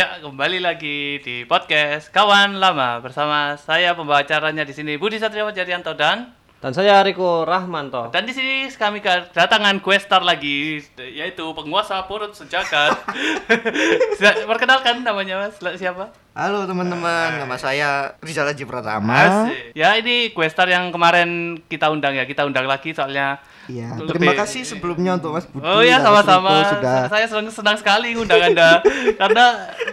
Ya, kembali lagi di podcast Kawan Lama bersama saya pembawa acaranya di sini Budi Satrio Jadianto dan Dan saya Riko Rahmanto. dan di sini kami kedatangan questar lagi yaitu penguasa perut sejagat. Perkenalkan namanya Mas, siapa? Halo teman-teman, nama saya Rizal Haji Pratama. Ya, ini questar yang kemarin kita undang ya. Kita undang lagi soalnya Iya, terima kasih sebelumnya untuk Mas Budi. Oh ya Mas sama-sama. Sudah Saya senang, senang sekali ngundang Anda karena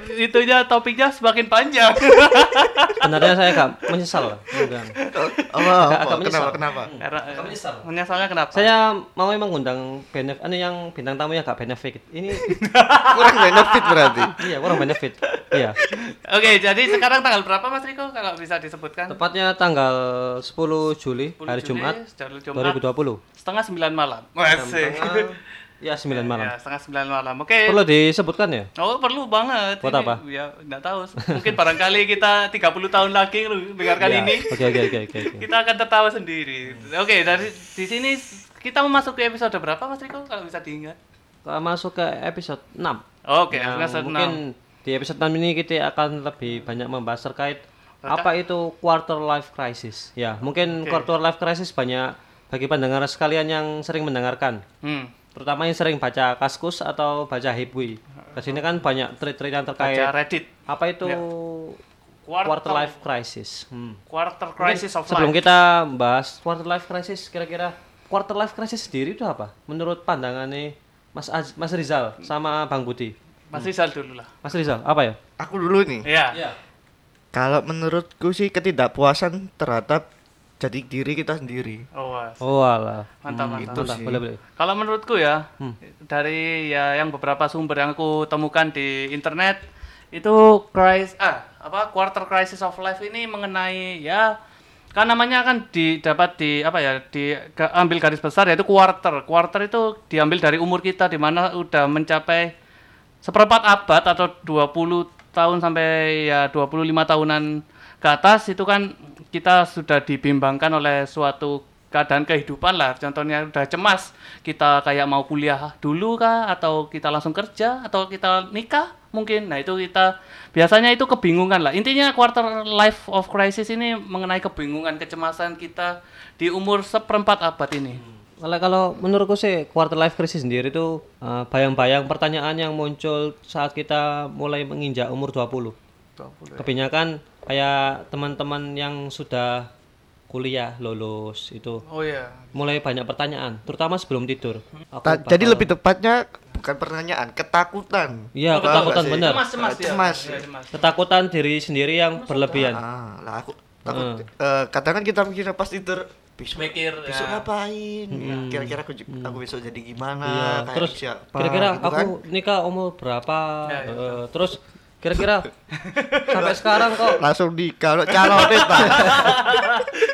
itunya topiknya semakin panjang. Sebenarnya saya agak menyesal lah. undang. Oh, apa, Agak- apa? agak menyesal. kenapa kenapa? Karena Agak menyesal. menyesalnya kenapa? Saya mau emang undang benefit, anu yang bintang tamunya agak benefit. Ini Kurang benefit berarti. iya kurang benefit. Iya. Oke, jadi sekarang tanggal berapa Mas Riko kalau bisa disebutkan? Tepatnya tanggal 10 Juli 10 hari Juli, Jumat hari Jumat 2020. setengah sembilan malam. Asik. tengah, Ya 9 malam. Ya, setengah sembilan malam. Oke. Perlu disebutkan ya? Oh perlu banget. Buat Ini, apa? Ya nggak tahu. Mungkin barangkali kita 30 tahun lagi lu dengarkan Ya. ini, Oke oke oke oke. kita akan tertawa sendiri. Oke, dari di sini kita memasuki episode berapa Mas Riko kalau bisa diingat? Kita Masuk ke episode 6. Oke, episode Ya, mungkin di episode 6 ini kita akan lebih banyak membahas terkait apa itu quarter life crisis. Ya, mungkin Oke. quarter life crisis banyak bagi pendengar sekalian yang sering mendengarkan. 6. Hmm. Terutama yang sering baca Kaskus atau baca Hibwi. Di sini kan banyak tweet-tweet yang terkait Baca Reddit. apa itu Ya. quarter, Quarter, life crisis. Hmm. quarter crisis of Sebelum life. kita bahas quarter life crisis, kira-kira quarter life crisis sendiri itu apa? Menurut pandangannya Mas Az- Mas Rizal sama Bang Budi. Mas Rizal dulu lah. Mas Rizal, apa ya? Aku dulu nih. Iya. Kalau menurutku sih ketidakpuasan terhadap jadi diri kita sendiri. Oh, was. Oh alah. mantap, Hmm, mantap. itu sih. Boleh, boleh. Kalau menurutku ya, Hmm. dari ya yang beberapa sumber yang aku temukan di internet itu crisis ah apa quarter crisis of life ini mengenai ya kan namanya kan didapat di apa ya diambil garis besar yaitu quarter. Quarter itu diambil dari umur kita di mana udah mencapai seperempat abad atau 20 tahun sampai ya 25 tahunan ke atas itu kan kita sudah dibimbangkan oleh suatu keadaan kehidupan lah. Contohnya udah cemas kita kayak mau kuliah dulu kah atau kita langsung kerja atau kita nikah mungkin. Nah itu kita biasanya itu kebingungan lah. Intinya quarter life of crisis ini mengenai kebingungan kecemasan kita di umur seperempat abad ini. Kalau kalau menurutku sih quarter life crisis sendiri itu eh, bayang-bayang pertanyaan yang muncul saat kita mulai menginjak umur 20. 20. Kebanyakan kayak teman-teman yang sudah kuliah lulus itu oh ya mulai banyak pertanyaan, terutama sebelum tidur. Aku Ta- bakal- jadi lebih tepatnya bukan pertanyaan, ketakutan. Iya, Paham ketakutan benar. cemas cemas ya Cemas. Ya, cemas. Ketakutan diri sendiri yang berlebihan. Ah, lah aku takut. eh, kadang kan kita mikirnya pas tidur besok mikir besok ya. ngapain? Kira-kira aku, ju- aku besok jadi gimana? Iya, terus kira-kira gitu aku kan? nikah umur berapa? Ya, ya, Eh, terus kira-kira sampai sekarang kok langsung di kalau calon Pak.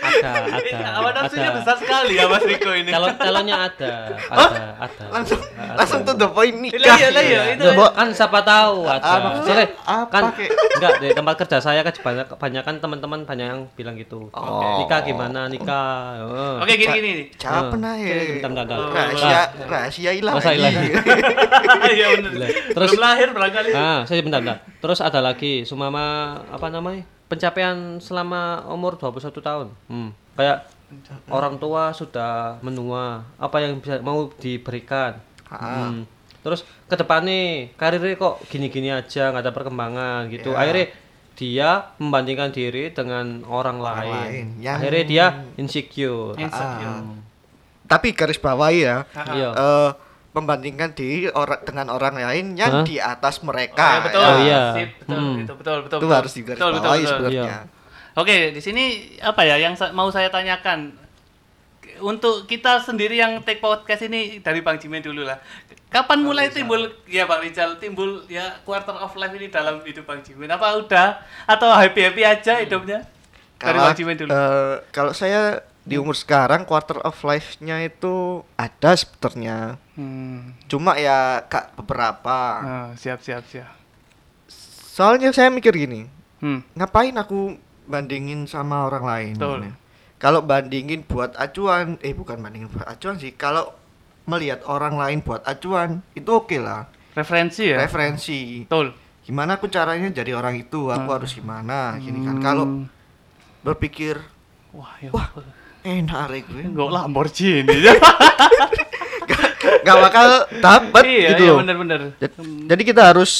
ada ada Awan nafsunya ada besar sekali ya Mas Riko ini. calon calonnya ada ada ada langsung Ada. langsung tuh the point nikah. Iya, lah iya, itu. Kan siapa tahu ada. Ah, maksudnya Soalnya apa, kan enggak di tempat kerja saya kan banyak kebanyakan teman-teman banyak yang bilang gitu. Oh. Nikah gimana nikah? Oh. Oke gini gini nih. Siapa nah ya? Bentar, bentar, bentar. Rahasia rahasia hilang. Rahasia hilang. Iya benar. Terus- Belum lahir barangkali. Ah, saya bentar, bentar. Terus ada lagi sumama apa namanya? Pencapaian selama umur 21 tahun. Hmm. Kayak orang tua sudah menua, apa yang bisa mau diberikan. Ah. Hmm. Terus ke depan nih karirnya kok gini-gini aja, nggak ada perkembangan gitu. Ya. Akhirnya dia membandingkan diri dengan orang, lain. lain. Yang- Akhirnya dia insecure. Insecure. Tapi garis bawahi ya. Iya. eh, membandingkan diri orang dengan orang lain yang Hah? di atas Oh, mereka. ya, betul. Oh, iya. Sip, betul, Hmm. itu betul, betul. Itu betul. harus digaris Betul, betul, betul. sebenarnya. Iya. Oke, di sini apa ya yang sa- mau saya tanyakan untuk kita sendiri yang take podcast ini dari Bang Jimin dulu lah. Kapan mulai timbul ya Bang Rizal timbul ya quarter of life ini dalam hidup Bang Jimin? Apa udah atau happy happy aja hidupnya? Dari Kalau Bang Jimin dulu. eh, kalau saya di umur sekarang quarter of life-nya itu ada sebenarnya. Hmm. Cuma ya kak beberapa. Ah, siap siap siap. Soalnya saya mikir gini, Hmm. ngapain aku bandingin sama orang lain? Betul. Kalau bandingin buat acuan, eh bukan bandingin buat acuan sih. Kalau melihat orang lain buat acuan itu oke lah, Referensi ya. referensi. Betul. gimana aku caranya jadi orang itu aku harus gimana gini kan kalau Hmm. berpikir Wah, ya. Wah. enak gue Enggak Lamborghini. nggak bakal dapat iya, gitu iya loh. bener-bener. Jad- jadi kita harus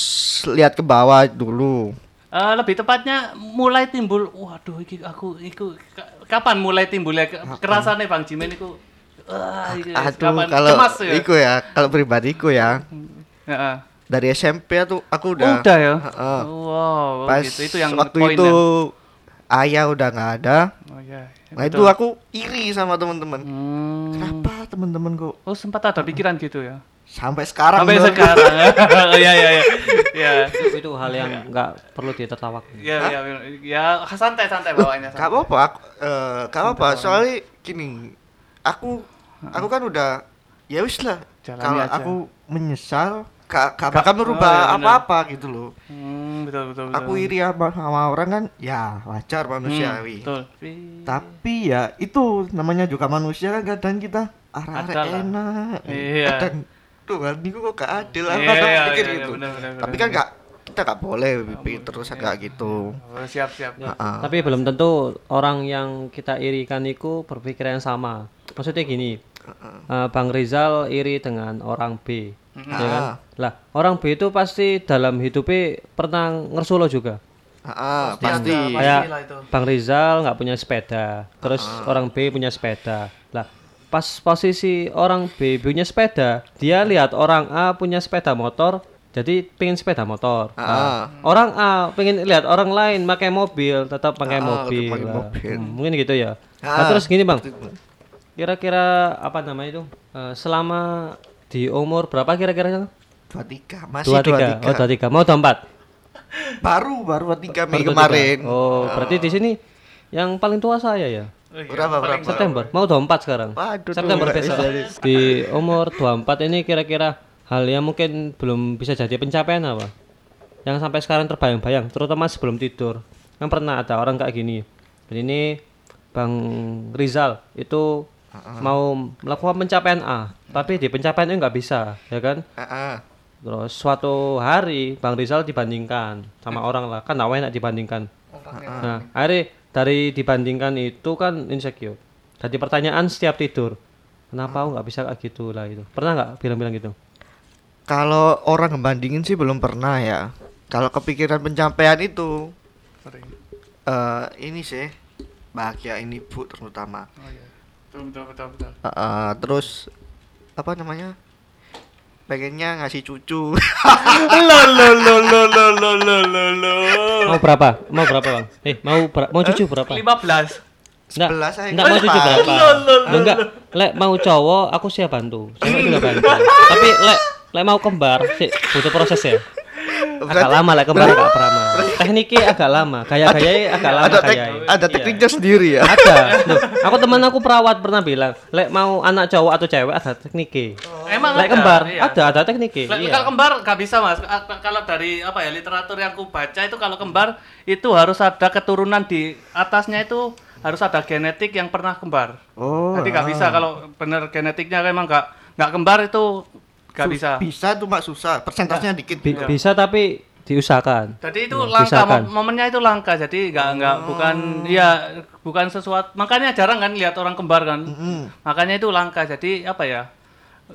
lihat ke bawah dulu Eh, lebih tepatnya mulai timbul waduh iki aku iku ka- kapan mulai timbulnya ke, kerasane Bang Jimin iku iki aduh kapan kalau cemas ya. iku ya kalau pribadiku ya Heeh. dari SMP tuh aku Udah, udah ya. Heeh. Wow, pas gitu. Itu yang waktu itu ya. ayah udah nggak ada Oh iya. nah itu betul. aku iri sama teman-teman Hmm. kenapa teman-teman kok Oh, sempat ada pikiran gitu ya. sampai sekarang Sampai sekarang. Oh iya iya iya. Ya. itu, itu hal yang nggak perlu ditertawak Ya, ya, ya, santai santai bawaannya. Gak santai. apa-apa, aku, eh, gak apa-apa. Soalnya gini, aku, aku kan udah, ya wis lah. Jalani Kalau aku menyesal, gak, gak bakal merubah oh, iya, apa-apa gitu loh. Hmm, betul betul betul. Aku iri sama, sama orang kan, ya wajar manusiawi. Hmm, betul. Tapi ya itu namanya juga manusia kan kadang kita arah Ada lah. enak. Iya. Kadang tuh kan, ini kok gak adil lah. Iya, iya, pikir iya, gitu. Tapi kan gak, kita gak boleh pikir terus kayak gitu. Oh, siap siap. Heeh. tapi belum tentu orang yang kita irikan itu berpikiran sama maksudnya gini eh, Bang Rizal iri dengan orang B ya kan? Ah. lah orang B itu pasti dalam hidupnya pernah ngersulo juga. Heeh, Pasti pasti. ada, kayak. Bang Rizal nggak punya sepeda terus orang B punya sepeda. Lah pas posisi orang B punya sepeda dia lihat orang A punya sepeda motor jadi pengen sepeda motor. Ah. orang A pengen lihat orang lain pakai mobil tetap pakai Ah, mobil, tetap pakai mobil. Hmm, mungkin gitu ya. Ah, Nah, terus gini bang. kira-kira apa namanya itu? Eh, selama di umur berapa kira-kira dua tiga masih dua dua tiga. Tiga oh dua tiga. Mau dua empat? Baru baru dua tiga Mei Baru 23. kemarin. Oh berarti di sini yang paling tua saya ya? Oh, iya. berapa berapa? September. Mau 24 sekarang? Waduh, September tuh, besok. Di umur 24 ini kira-kira hal yang mungkin belum bisa jadi pencapaian apa? Yang sampai sekarang terbayang-bayang terutama sebelum tidur. Kan pernah ada orang kayak gini. Dan ini Bang Rizal itu mau melakukan pencapaian A tapi di pencapaian itu nggak bisa ya kan ah. terus suatu hari Bang Rizal dibandingkan sama orang lah kan awalnya enak dibandingkan Nah, akhirnya dari dibandingkan itu kan insecure. Jadi pertanyaan setiap tidur, kenapa aku nggak bisa kayak gitu lah itu. Pernah nggak bilang-bilang gitu? kalau orang ngebandingin sih belum pernah ya kalau kepikiran pencapaian itu Sering. eh ini sih bahagiain ibu terutama Oh iya. Betul betul betul betul. Ah, ah, terus apa namanya pengennya ngasih cucu lo lo lo lo lo lo lo lo lo. Mau berapa? Mau berapa bang? Eh mau ber- mau cucu berapa? 15. Enggak, Sebelas aja. enggak mau cucu berapa? Enggak, lek mau cowok aku siap bantu. Cewek juga bantu. Tapi lek lek mau kembar sih butuh proses ya. Agak Berarti- lama lek kembar agak lama. Tekniknya agak lama, gaya-gayanya agak lama ada tek- ada Iya. tekniknya sendiri ya ada Loh, aku teman aku perawat pernah bilang lek mau anak cowok atau cewek ada tekniknya Emang lek ada, kembar iya. ada ada tekniknya Lah, iya. Kalau kembar nggak bisa mas. Kalau dari apa ya literatur yang aku baca itu kalau kembar itu harus ada keturunan di atasnya itu harus ada genetik yang pernah kembar. oh Jadi nggak ah. bisa kalau bener genetiknya emang nggak nggak kembar itu nggak Sus- bisa. bisa tuh mak susah persentasenya dikit Bi- bisa tapi diusahakan Jadi itu Hmm, langka diusahakan. mom- momennya itu langka. Jadi nggak nggak bukan ya bukan sesuatu. Makanya jarang kan lihat orang kembar kan. Mm. Makanya itu langka. Jadi apa ya?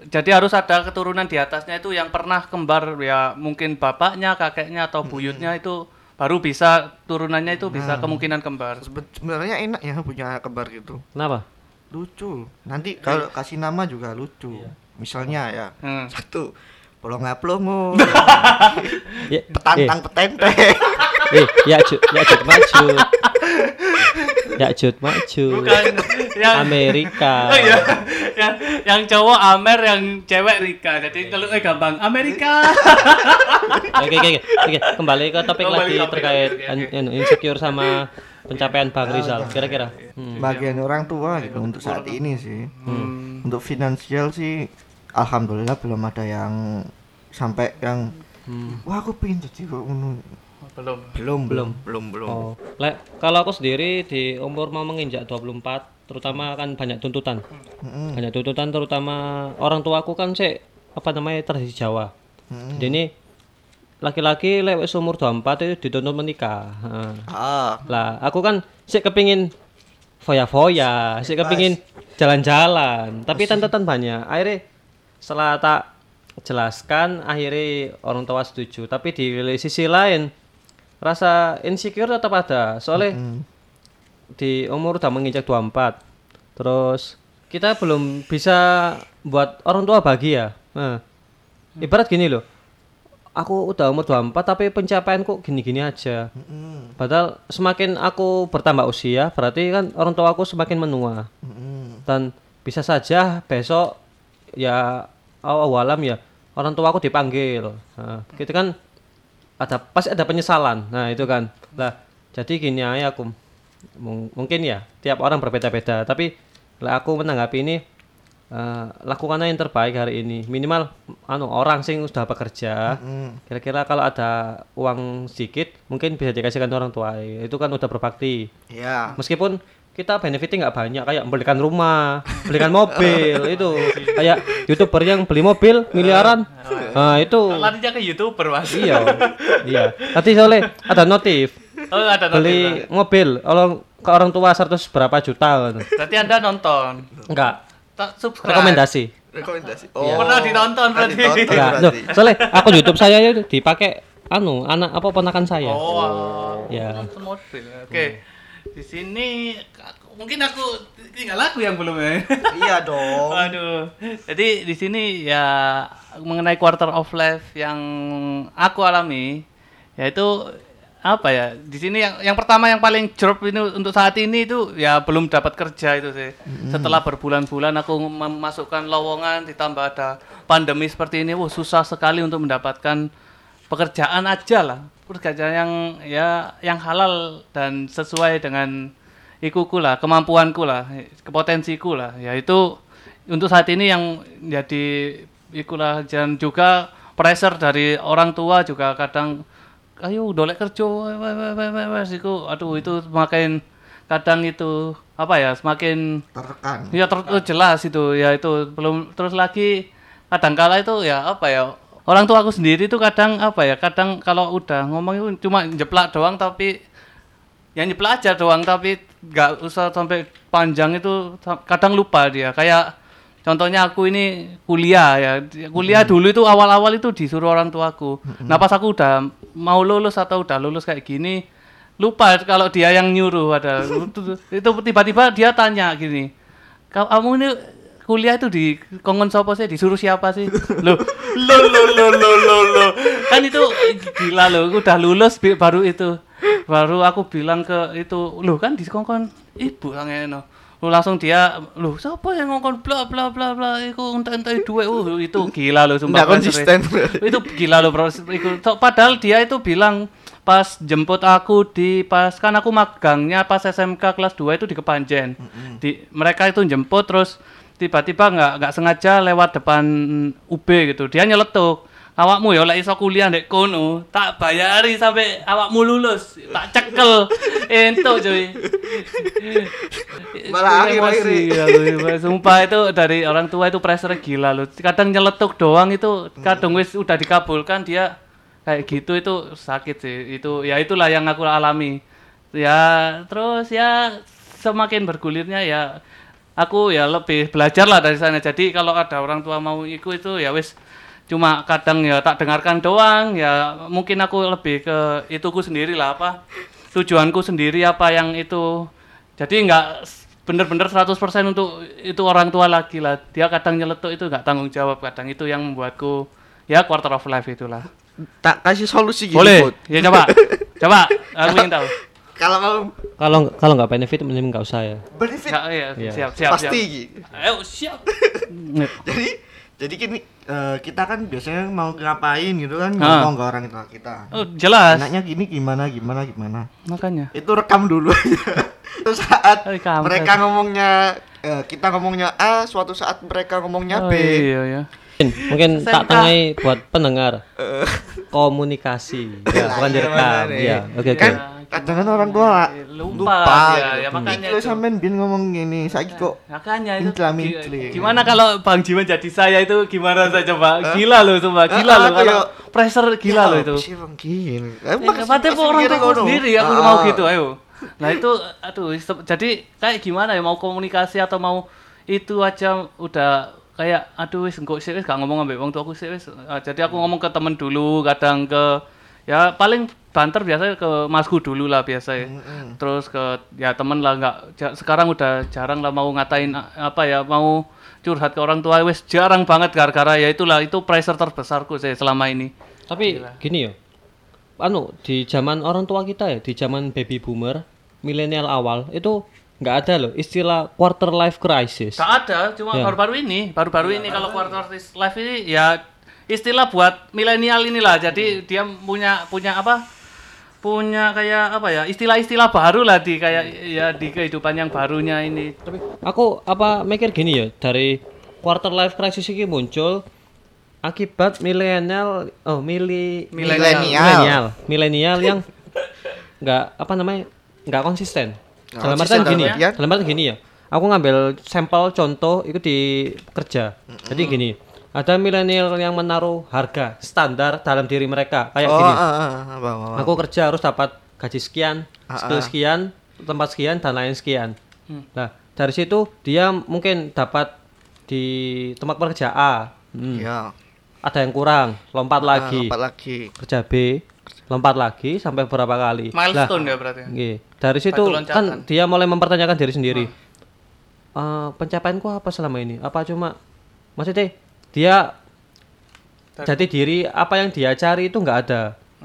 Jadi harus ada keturunan di atasnya itu yang pernah kembar ya mungkin bapaknya, kakeknya atau buyutnya itu baru bisa turunannya itu bisa kemungkinan kembar. Sebe- sebenarnya enak ya punya kembar gitu kenapa lucu nanti kalau kasih nama juga lucu misalnya ya Hmm. satu pelonga pelongo ya, petantang petenteng. Eh, eh, ya jut ya jut maju ya jut maju Bukan yang Amerika. Oh iya, yang yang cowok Amer, yang cewek Rika. Jadi kalau eh gampang. Amerika. oke oke oke. Oke, kembali ke topik Kembali lagi topik, terkait anu, insecure sama pencapaian Bang Rizal kira-kira. Hmm. bagian orang tua gitu untuk saat ini sih. Untuk finansial sih alhamdulillah belum ada yang sampai yang wah aku pengen jadi kok ngono." Belum. belum belum belum belum Oh, lek kalau aku sendiri di umur mau menginjak 24, terutama kan banyak tuntutan. Mm-mm. Banyak tuntutan terutama orang tua aku kan sih apa namanya tradisi Jawa. Mm-mm. Jadi ini laki-laki lewat umur 24 itu dituntut menikah. Heeh. Ah, Lah, aku kan sih kepingin foya-foya, sih kepingin jalan-jalan, tapi tuntutan banyak. Akhirnya setelah tak jelaskan, akhirnya orang tua setuju. Tapi di sisi lain, rasa insecure tetap ada. Soalnya di umur udah menginjak 24. Terus kita belum bisa buat orang tua bahagia. Nah, ibarat gini loh. Aku udah umur 24 tapi pencapaianku gini-gini aja. mm, Padahal semakin aku bertambah usia, berarti kan orang tua aku semakin menua. mm, Dan bisa saja besok ya awal alam ya orang tua aku dipanggil. Nah, gitu kan ada pasti ada penyesalan. Nah, itu kan. Lah, jadi gini aja aku Mung- mungkin ya tiap orang berbeda-beda, tapi lah aku menanggapi ini eh, lakukan yang terbaik hari ini. Minimal anu orang sing sudah bekerja. Kira-kira kalau ada uang sedikit mungkin bisa dikasihkan orang tua. Itu kan udah berbakti. Ya. Meskipun kita benefitnya nggak banyak kayak belikan rumah, belikan mobil itu kayak youtuber yang beli mobil miliaran. Nah itu Larinya ke youtuber mas. iya iya. Tadi soalnya ada notif Oh ada nanti. beli mobil orang ke orang tua 100 berapa juta gitu. Berarti anda nonton. Enggak Tak subscribe. rekomendasi. Rekomendasi. Iya. Pernah ditonton pernah berarti. ditonton Enggak. Loh, soalnya aku YouTube saya itu dipakai anu anak apa ponakan saya. Oh, Ya. nonton mobil. Di sini mungkin aku tinggal aku yang belum ya. Iya dong. Aduh. Jadi di sini ya mengenai quarter of life yang aku alami yaitu apa ya? Di sini yang yang pertama yang paling drop ini untuk saat ini itu ya belum dapat kerja itu sih. Setelah berbulan-bulan aku memasukkan lowongan ditambah ada pandemi seperti ini, wah susah sekali untuk mendapatkan pekerjaan aja lah. Pekerjaan yang ya yang halal dan sesuai dengan ikuku lah, kemampuanku lah, kepotensiku lah. Yaitu untuk saat ini yang jadi ikulah dan juga pressure dari orang tua juga kadang ayo dolek kerja iku aduh itu semakin kadang itu apa ya semakin Tertekan. ya ter- jelas itu ya itu belum terus lagi kadang kala itu ya apa ya orang tua aku sendiri itu kadang apa ya kadang kalau udah ngomong itu cuma jeplak doang tapi ya nyeplak aja doang tapi nggak usah sampai panjang itu kadang lupa dia. Kayak contohnya aku ini kuliah ya kuliah dulu itu awal-awal itu disuruh orang tuaku nah pas aku udah mau lulus atau udah lulus kayak gini lupa kalau dia yang nyuruh ada itu tiba-tiba dia tanya gini "Kau- kamu ini kuliah itu di kongon sopo sih? Disuruh siapa sih? Lo lo lo lo lo lo lo kan itu gila lo udah lulus baru itu. Baru aku bilang ke itu lo kan di kongkon? Ibu yang lu langsung dia lu siapa yang ngongkon bla bla bla bla. Iku entek entek duit. Uh itu gila lo sumpah Nggak konsisten. itu gila lo bro. Iku- padahal dia itu bilang pas jemput aku di pas kan aku magangnya pas SMK kelas 2 itu di Kepanjen. Di mereka itu jemput terus tiba-tiba nggak nggak sengaja lewat depan UB gitu. Dia nyeletuk awakmu ya lek iso kuliah ndek kono tak bayari sampai awakmu lulus tak cekel. Entuk cuy. Malah emosi, ya, lu. sumpah itu dari orang tua itu pressure gila loh. Kadang nyeletuk doang itu kadang wis udah dikabulkan dia kayak gitu itu sakit sih. Itu ya itulah yang aku alami. Ya terus ya semakin bergulirnya ya aku ya lebih belajar lah dari sana. Jadi kalau ada orang tua mau ikut itu ya wis cuma kadang ya tak dengarkan doang. Ya mungkin aku lebih ke ituku sendiri lah apa tujuanku sendiri apa yang itu. Jadi nggak bener-bener 100% untuk itu orang tua lagi lah. Dia kadang nyeletuk itu nggak tanggung jawab. Kadang itu yang membuatku ya quarter of life itulah. Tak kasih solusi gini, boleh. Ya coba. Coba. Aku ingin tahu Kalau mau Kalau kalau nggak benefit mending nggak usah ya. benefit ya, iya, Iya. siap siap pasti siap gitu. ayo siap Jadi jadi gini eh, kita kan biasanya mau ngapain gitu kan ngomong ke orang tua kita. oh jelas Enaknya gini gimana gimana gimana. makanya Itu rekam dulu. Terus saat Oh, rekam, mereka rekam. ngomongnya eh, kita ngomongnya A, suatu saat mereka ngomongnya oh, B. iya ya Mungkin, mungkin tak SMK. tengahi buat pendengar komunikasi ya, bukan Lah, direkam ya oke oke Kan kadang kan orang tua lupa, lupa ya, gitu. ya makanya Iki lho itu. sampean biyen ngomong gini, saiki kok Makanya itu gi- gimana kalau Bang Jiwan jadi saya itu gimana saya coba? Gila loh coba, gila Ah, loh kalau ya- pressure gila loh itu. Si Bang gini. Ya, Padahal orang tua sendiri aku Ah. mau gitu ayo. Nah itu aduh jadi kayak gimana ya mau komunikasi atau mau itu aja udah kayak aduh wis engko sih wis gak ngomong ambek wong tuaku sih wis. Ah, jadi aku ngomong ke temen dulu, kadang ke ya paling banter biasanya ke masku dulu lah biasa ya. Terus ke ya temen lah nggak ja- sekarang udah jarang lah mau ngatain a- apa ya mau curhat ke orang tua wis jarang banget gara-gara ya itulah itu pressure terbesarku saya selama ini. Tapi gini ya. Anu di zaman orang tua kita ya, di zaman baby boomer, milenial awal itu nggak ada loh istilah quarter life crisis. Gak ada, cuma Ya. baru-baru ini, baru-baru ini kalau quarter life ini ya istilah buat milenial inilah. Jadi dia punya punya apa? Punya kayak apa ya? Istilah-istilah baru lah di kayak ya di kehidupan yang barunya ini. Tapi aku apa mikir gini ya dari quarter life crisis ini muncul akibat milenial oh mili Milenial. milenial milenial yang nggak apa namanya nggak konsisten Nggak dalam artian gini artian? dalam artian gini ya aku ngambil sampel contoh itu di kerja jadi gini ada milenial yang menaruh harga standar dalam diri mereka kayak Oh, gini ah, ah, ah, bang, bang. aku kerja harus dapat gaji sekian, Ah, skill ah. sekian, tempat sekian dan lain sekian. Nah, dari situ dia mungkin dapat di tempat kerja A, hmm, Ya. ada yang kurang, lompat Ah, lagi, lompat lagi. kerja B, lompat lagi sampai beberapa kali. Milestone ya berarti. nggih. dari situ kan dia mulai mempertanyakan diri sendiri. Eh, pencapaianku apa selama ini? Apa cuma maksudnya dia jati diri apa yang dia cari itu nggak ada.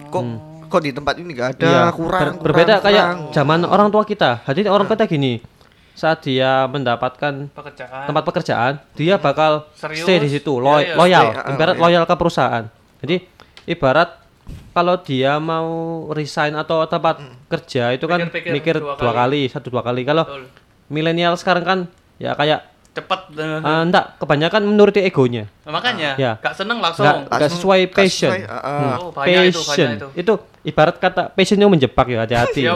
Kok kok di tempat ini nggak ada Iya, kurang, ber- kurang, berbeda kayak kurang. zaman orang tua kita. Jadi orang kita gini, saat dia mendapatkan Pekerjaan. tempat pekerjaan, dia bakal Serius? stay di situ, Iya, lo- iya, loyal, stay, ah, ibarat iya. loyal ke perusahaan. Jadi ibarat kalau dia mau resign atau tempat kerja itu kan mikir dua dua, kali. satu dua kali. Kalau milenial sekarang kan ya kayak Cepet. eh, eh, enggak kebanyakan menuruti egonya. makanya ya. gak seneng langsung. Enggak enggak Langsung sesuai passion. sesuai, ah, ah. Hmm, Oh, banyak itu, passion. banyak itu. itu ibarat kata passion itu menjebak ya hati-hati. ya,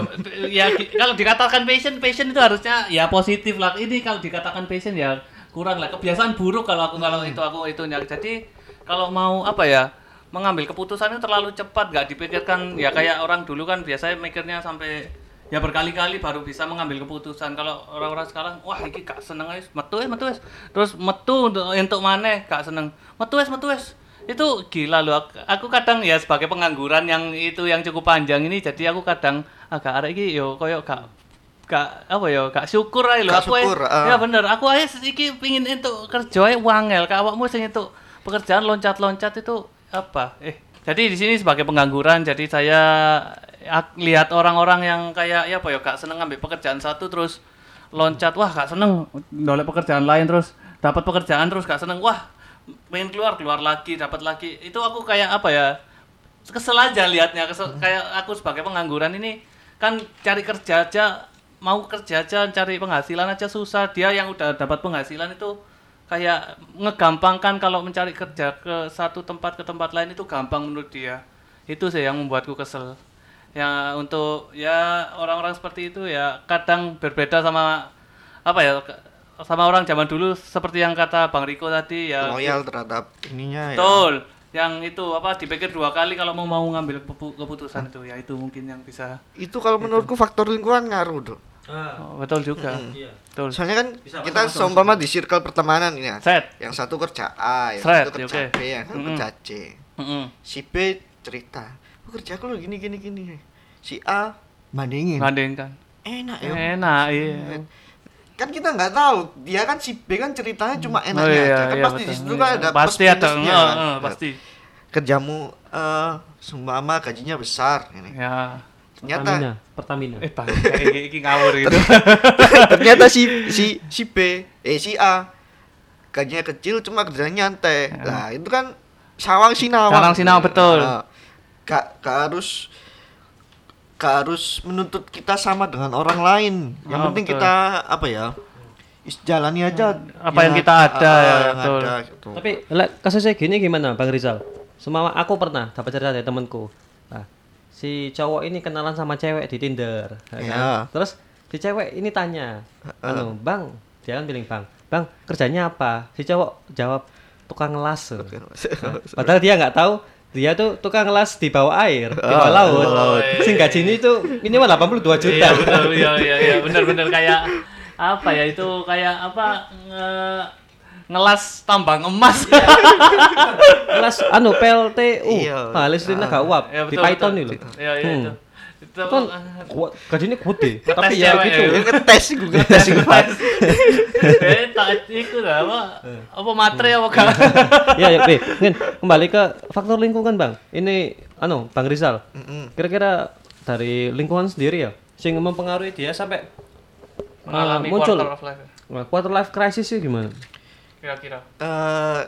ya kalau dikatakan passion, passion itu harusnya ya positif lah. Ini kalau dikatakan passion ya kurang lah. Kebiasaan buruk kalau aku kalau itu aku itunya. Jadi kalau mau apa ya mengambil keputusan itu terlalu cepat, nggak dipikirkan. Ya kayak orang dulu kan biasanya mikirnya sampai ya berkali-kali baru bisa mengambil keputusan. Kalau orang-orang sekarang, wah ini gak seneng guys, metu wes, metu wes. Terus metu untuk untuk mana gak seneng, metu wes, metu wes. Itu gila loh. Aku, kadang ya sebagai pengangguran yang itu yang cukup panjang ini, jadi aku kadang agak arek iki yo koyo gak gak apa ya gak syukur aja lho aku ae- syukur, ah. ya bener aku aja iki pingin untuk kerja ae wangel kak awakmu sing itu pekerjaan loncat-loncat itu apa eh jadi di sini sebagai pengangguran jadi saya lihat orang-orang yang kayak ya apa ya gak seneng ambil pekerjaan satu terus loncat wah gak seneng dolek pekerjaan lain terus dapat pekerjaan terus gak seneng wah pengen keluar keluar lagi dapat lagi. Itu aku kayak apa ya kesel aja liatnya kesel kayak aku sebagai pengangguran ini kan cari kerja aja mau kerja aja cari penghasilan aja susah. Dia yang udah dapat penghasilan itu kayak ngegampangkan kalau mencari kerja ke satu tempat ke tempat lain itu gampang menurut dia. Itu sih yang membuatku kesel ya untuk ya orang-orang seperti itu ya kadang berbeda sama apa ya sama orang zaman dulu seperti yang kata Bang Riko tadi ya loyal terhadap ininya ya. Betul. Yang itu apa dipikir dua kali kalau mau mau ngambil kepu- keputusan itu ya itu mungkin yang bisa. Itu kalau menurutku faktor lingkungan ngaruh, Dok. Oh, betul juga. Iya. Betul. Soalnya kan kita seumpama di circle pertemanan ini ya. Set. Yang satu kerja A, yang Set, satu kerja oke. B, yang satu Mm-mm. kerja C. Mm-mm. Si B cerita, "Oh, kerja aku lo gini gini gini." Si A bandingin. Bandingkan. Enak ya. Enak, iya. Kan kita nggak tahu, dia kan si B kan ceritanya cuma enaknya Oh, iya, aja. Kan iya, pasti betul. di situ kan ada pasti plus ada, minusnya kan. eh, pasti. Kerjamu eh seumpama gajinya besar ini. Ya. Ternyata Pertamina. Pertamina. Eh, iki ngawur gitu. ternyata si si si B eh si A gajinya kecil cuma kerjanya nyantai Ya. nah itu kan sawang sinawang Sawang sinawang, betul. Nah, gak, gak harus gak harus menuntut kita sama dengan orang lain yang Oh, penting betul. kita apa ya jalani aja Apa yang kita ada, ya, yang betul. ada, gitu. Tapi kasusnya gini gimana Bang Rizal? Semua aku pernah dapat cerita dari temanku. Nah, si cowok ini kenalan sama cewek di Tinder, ya kan? Iya. Terus si cewek ini tanya, anu, bang, dia kan bilang bang, bang kerjanya apa? Si cowok jawab tukang las. Nah, padahal dia nggak tahu dia tuh tukang las di bawah air, di bawah laut. laut. Sing gaji ini tuh minimal 82 juta. Iya betul, iya iya iya benar-benar kayak apa ya itu kayak apa nge ngelas tambang emas. Kelas anu PLTU. Iya. Ah, listriknya gak uap Ya, di Python betul. itu. Iya iya Hmm. itu. Itu Kan kuat gajinya gede, tapi ya gitu. ya. Ya ngetes gue ngetes gue. Eh, tak iku lah apa? Apa matre apa? Iya, ya, Be. Ngin, kembali ke faktor lingkungan, Bang. Ini anu, Bang Rizal. Kira-kira dari lingkungan sendiri ya, sing mempengaruhi dia sampai Mengalami muncul. quarter of life. Nah, quarter life crisis sih gimana? Kira-kira. Eh,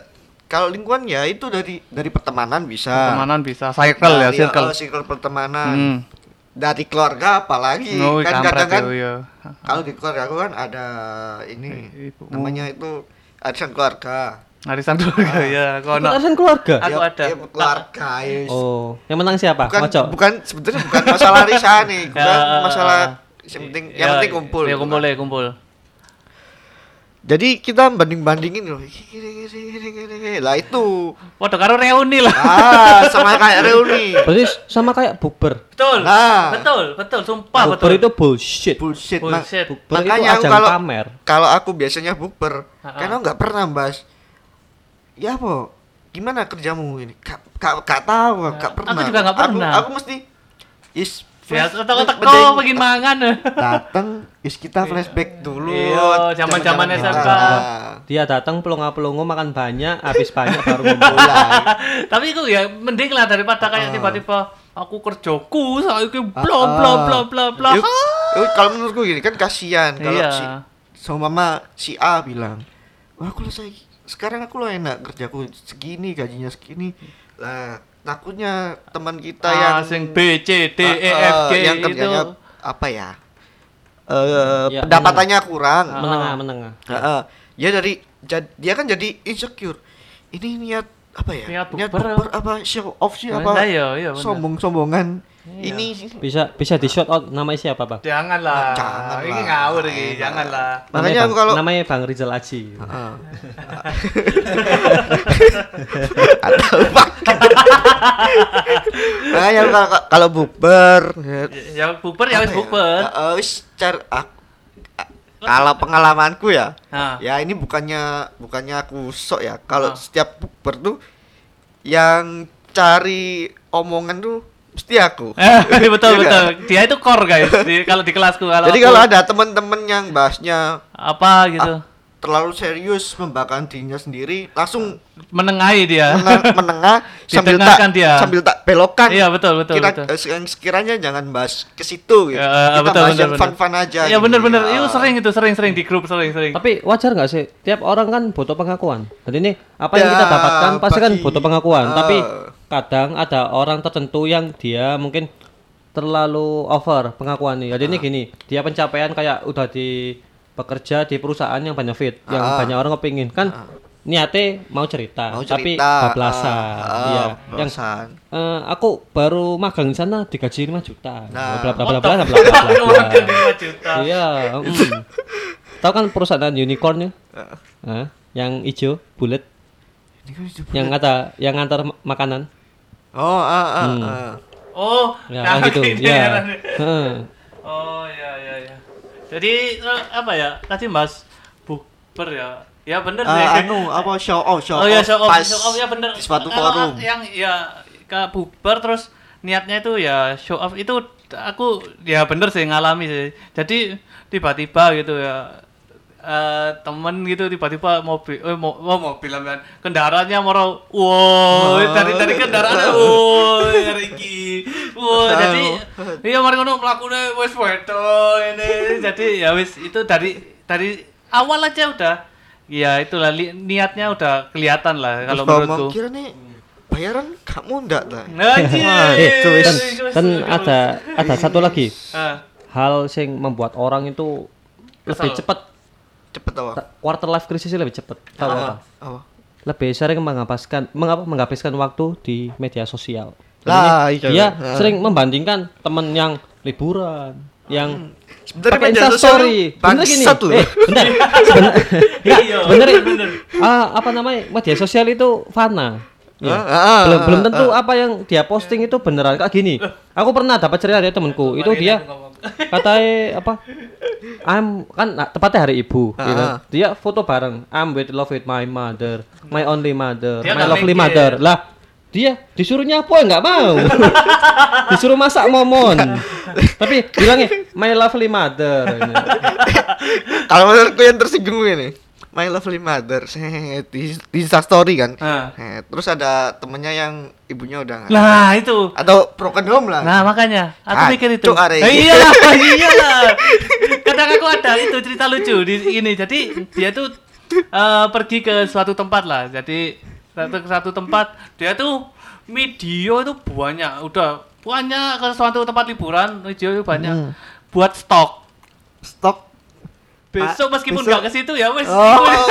kalau lingkungan ya itu dari dari pertemanan bisa. Pertemanan bisa cycle ya, circle. oh, circle pertemanan. Hmm. Dari keluarga apalagi Oh, kan kadang kan ya, iya. kalau di keluarga aku kan ada ini Ibumu. namanya itu arisan keluarga. Arisan keluarga ya, kono. Itu arisan keluarga. Aku Ya- ada. ya, keluarga ya. Oh, yang menang siapa? bukan Moco. bukan sebetulnya bukan masalah arisan nih, bukan Ya, masalah uh, yang penting Ya, yang penting kumpul. Ya kumpul ya, kumpul. Jadi kita banding-bandingin loh. Lah itu. Waduh, karo reuni lah. Ah, sama kayak reuni. Berarti sama kayak bukber. Betul. Nah. Betul, betul, sumpah Bukber betul. itu bullshit. Bullshit. Bullshit. Bukber itu Makanya aku ajang kalau- pamer. kalau aku biasanya bukber, karena nggak pernah bahas. Ya apa? Gimana kerjamu ini? Gak, gak tahu, gak pernah. Aku juga nggak pernah. Aku, mesti is Ya, flash- teko-teko mending pengen mangan. Dateng, is kita flashback dulu. Iya, zaman-zaman. SMK. Dia datang pelongo-pelongo makan banyak, habis banyak baru. Mulai. Tapi itu ya mending lah daripada kayak tiba-tiba aku kerjaku saiki bla Ah, bla bla bla bla. Yuk, kalau menurutku gini kan kasihan kalau Iya. si sama mama si A bilang, wah aku selesai sekarang aku lo enak kerjaku segini gajinya segini lah takutnya teman kita yang Ah, sing B C D E Ah, F G yang itu. kerjanya apa ya eh Ya, pendapatannya kurang Ah. menengah, menengah. Heeh. ya dari jad- dia kan jadi insecure ini niat apa ya Niat bukber bukber apa show off sih apa iya, iya, bener. sombong-sombongan Iya. ini Bisa bisa di shout out namanya siapa, Bang? Janganlah. Jangan Ini ngawur iki, janganlah. makanya Namanya aku kalau namanya Bang Rizal Aji. Heeh. atau pak makanya kalau kalau bukber ya, Ya bukber ya wis apa bukber. Heeh, wis car- ak- a- kalau pengalamanku ya Nah. ya ini bukannya bukannya aku sok ya kalau Ah. setiap bukber tuh yang cari omongan tuh mesti aku Eh, betul Iya betul. Dia itu core guys. Di, kalau di kelasku kalau jadi aku kalau ada teman-teman yang bahasnya apa gitu. terlalu serius membahas dirinya sendiri langsung Menengahi dia. menengah, menengah sambil tak dia. sambil tak belokan Iya, betul, betul, Kira, betul. eh, sekiranya jangan bahas ke situ gitu. Ya, kita betul, bahas betul, yang betul. fun-fun aja Iya gitu. bener-bener. Ya. Itu sering itu sering-sering di grup sering-sering. Tapi wajar nggak sih? Tiap orang kan butuh pengakuan. Dan ini apa yang kita Ya, dapatkan pasti kan butuh pengakuan. Ah. Tapi kadang ada orang tertentu yang dia mungkin terlalu over pengakuan nih. Jadi ini Ah. gini, dia pencapaian kayak udah di bekerja di perusahaan yang benefit, yang Ah. banyak orang kepingin kan. Niatnya mau cerita, mau tapi cerita bablasan. ah, ah, Iya, yang eh, aku baru magang di sana digaji 5 juta. Nah. bla bla bla bla Foto. bla bla bla. bla, bla. Makan 5 juta. Iya, mm. Tahu kan perusahaan unicorn ya? Hah? yang hijau, bulat, Ini yang ada yang ngantar ma- makanan. Oh ah ah, Hmm. ah. Oh, Ya, nah, gitu. gini Ya. ya. Heeh. Oh, ya ya ya. Jadi eh, apa ya? Tadi Mas bukber ya. Ya bener sih. Ah, anu apa show off show oh ya off show off, pas show off ya bener. di suatu Kalau forum Yang ya ke bubar terus niatnya itu ya show off itu aku ya bener sih ngalami sih. Jadi tiba-tiba gitu ya eh temen gitu tiba-tiba mobil eh mo, oh, mobil ambekan kendaraannya moro wow dari dari kendaraan wow dari iki wow jadi iya mari ngono mlakune wis wedo ini. Jadi ya wis itu dari dari awal aja udah ya itulah li- niatnya udah kelihatan lah kalau menurutku. Kira nih bayaran kamu ndak lah itu wis. dan, dan ada ada satu lagi. Ah, hal yang membuat orang itu lebih cepat cepet apa quarter life crisis lebih cepat. Tahu apa? apa Lebih sering menghabiskan mengapa menghabiskan waktu di media sosial. Lah, iya. dia Heeh. sering membandingkan temen yang liburan, yang Sebenarnya pakai media sosial Bener gini. loh. Eh, Enggak, Iya, bener. bener. Ah, apa namanya? Media sosial itu fana. Ya. Ah, ah, belum ah, belum ah, tentu apa yang dia posting itu beneran kayak gini. Aku pernah dapat cerita dari temanku. Itu dia katanya apa? I'm kan nah, tepatnya hari ibu. Ah, gitu. ah. Dia foto bareng. I'm with love with my mother, my only mother, Dia my lovely mikir. mother. Lah, dia disuruh nyapu nggak mau. disuruh masak momon. Tapi bilangnya my lovely mother. Ini. Kalau menurutku yang tersinggung ini My Lovely Mother set, di, di Insta story kan Ah. Set, Terus ada temennya yang ibunya udah Nah, itu. Atau broken home lah Nah, makanya Ah, aku mikir itu. cuk, arek Eh, iki. iyalah, iyalah. Kadang aku ada itu cerita lucu di ini. Jadi dia tuh eh, pergi ke suatu tempat lah. Jadi satu ke satu tempat dia tuh video itu banyak, udah banyak ke suatu tempat liburan, video itu banyak Hmm. buat stok. Stok Besok Ah, meskipun besok- nggak ke situ ya wes. Oh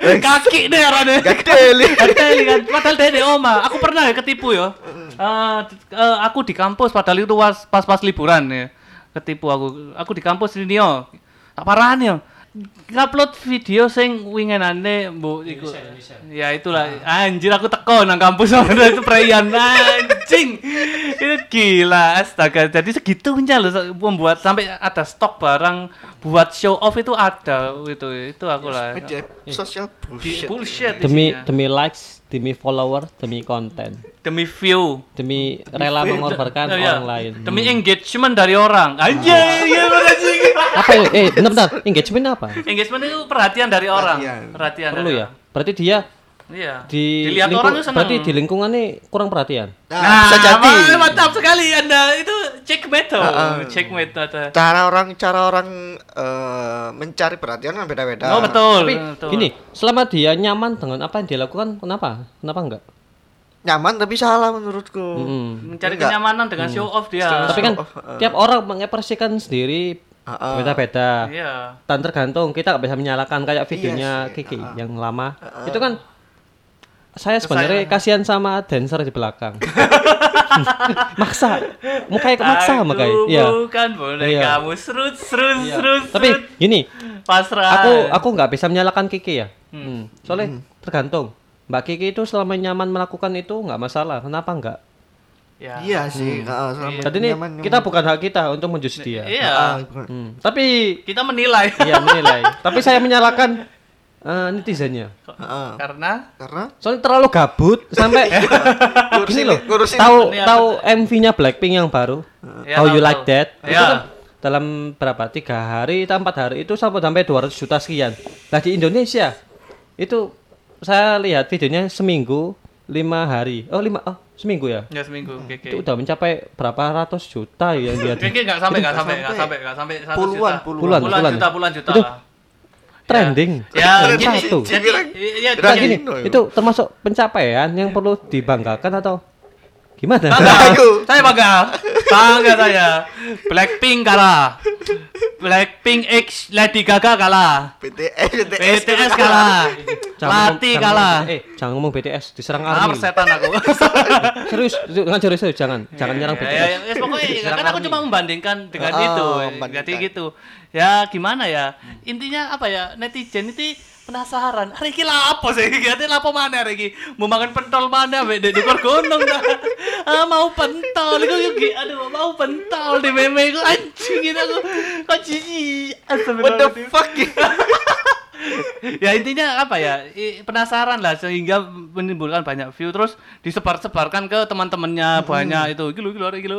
kaki deh arane. Gak keli Hotel kan, padahal di oma. Aku pernah ya ketipu ya. Eh, d- eh, aku di kampus padahal itu pas-pas liburan ya. Ketipu aku. Aku di kampus ini yo. Tak parahan ya. Ngupload video sing wingenane mbok iku. Ya itulah. Anjir aku teko nang kampus sama itu perayaan anjing. Itu gila astaga. Jadi segitunya loh membuat sampai ada stok barang buat show off itu ada itu itu aku lah. Media sosial bullshit Bullshit Demi isinya. demi likes, demi follower, demi konten, demi view demi rela mengorbankan Oh, iya. orang lain. demi engagement dari orang anjay iya anjing apa ya? Eh, bentar-bentar. Engagement apa? engagement itu perhatian dari orang Perhatian. perhatian Perlu dari ya. Berarti dia iya di dilihat lingkung- orang itu seneng berarti di lingkungannya kurang perhatian. Nah, bisa jadi ma- mantap sekali anda itu cek metode Ah, ah. cek metode Cara orang cara orang eh, mencari perhatian kan beda-beda oh betul Tapi betul. gini, selama dia nyaman dengan apa yang dia lakukan, kenapa? Kenapa enggak? Nyaman tapi salah menurutku Mm. mencari Enggak. kenyamanan dengan show off dia Tapi kan off, eh. tiap orang mengekspresikan sendiri Ah, ah. beda-beda. iya Dan tergantung kita nggak bisa menyalahkan kayak videonya sih, Kiki ah. yang lama. Itu kan saya sebenarnya kasihan sama dancer di belakang. maksa, mukanya kemaksa Aku makanya. Iya. bukan bonekamu serut serut serut Tapi serut. gini, pasrah aku aku nggak bisa menyalahkan Kiki ya. Hmm. Soalnya tergantung. Mbak Kiki itu selama nyaman melakukan itu nggak masalah. Kenapa enggak? ya. Iya sih ah, selama Jadi ini nyaman- kita bukan hak kita untuk menjudge dia. iya Ah. Hmm. Tapi kita menilai iya menilai. Tapi saya menyalahkan eh, netizennya. Ah, karena karena Soalnya terlalu gabut sampai gini loh. Tahu tahu MV-nya Blackpink yang baru? Ya, How tahu, You Like. That? Itu Ya. kan dalam berapa? Tiga hari atau empat hari itu sampai sampai 200 juta sekian. Nah di Indonesia itu saya lihat videonya seminggu lima hari. Oh lima oh seminggu ya. ya seminggu oke Itu udah mencapai berapa ratus juta yang dia Kayaknya nggak sampai, nggak sampai, sampai. nggak sampai, nggak sampai satu puluhan juta. puluhan Puluhan. Puluhan juta, puluhan juta Itu lah. trending. Ya, Yang gini, satu. jadi, ya, jadi, gini, ya. itu termasuk pencapaian yang perlu dibanggakan atau gimana? bangga, Aku. saya bangga, bangga saya. Blackpink kalah, Blackpink X Lady Gaga kalah, BTS BTS kalah, Jangan Lati kalah. jangan ngomong- Eh, jangan ngomong BTS, diserang Ah, army. setan aku. serius, jangan serius, serius, jangan, jangan nyerang Ya, BTS. ya, ya, pokoknya Diserang kan aku cuma membandingkan dengan Ah, itu. membandingkan. Jadi gitu. Ya gimana ya? Intinya apa ya? Netizen itu penasaran. Hari ini lapo sih? Gati lapo mana hari ini? Mau makan pentol mana? Be di luar gunung dah. Ah, mau pentol. Iku yugi. Aduh, mau pentol di meme iku anjing gitu aku. Kok jijik. what the fuck ya intinya apa ya penasaran lah sehingga menimbulkan banyak view terus disebar-sebarkan ke teman-temannya banyak itu gitu gitu gitu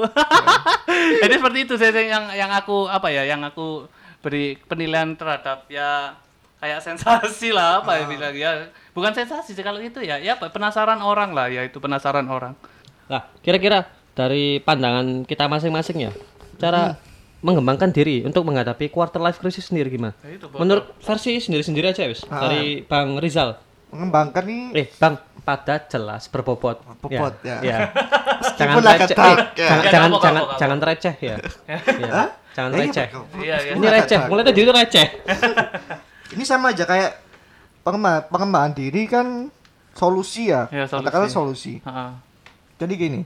jadi seperti itu saya yang yang aku apa ya yang aku beri penilaian terhadap ya kayak sensasi lah apa ya bilang ya bukan sensasi sih kalau itu ya ya apa, penasaran orang lah ya itu penasaran orang Nah, kira-kira dari pandangan kita masing-masing ya, cara mengembangkan diri untuk menghadapi quarter life crisis sendiri gimana? Ya, itu. Menurut versi sendiri-sendiri aja, wis. Ah. Dari Bang Rizal. mengembangkan nih Eh, Bang, pada jelas berbobot. Berbobot, ya. ya. jangan Meskipun agak receh. eh, ya. jangan Ya, jangan jangan kapok, jangan receh ya. Ya. Jangan ini receh. apa? Iya, iya. Ini receh, mulai tadi itu receh. ini sama aja kayak pengembangan, pengembangan diri kan solusi ya, Ya, solusi. katakanlah solusi Heeh. jadi gini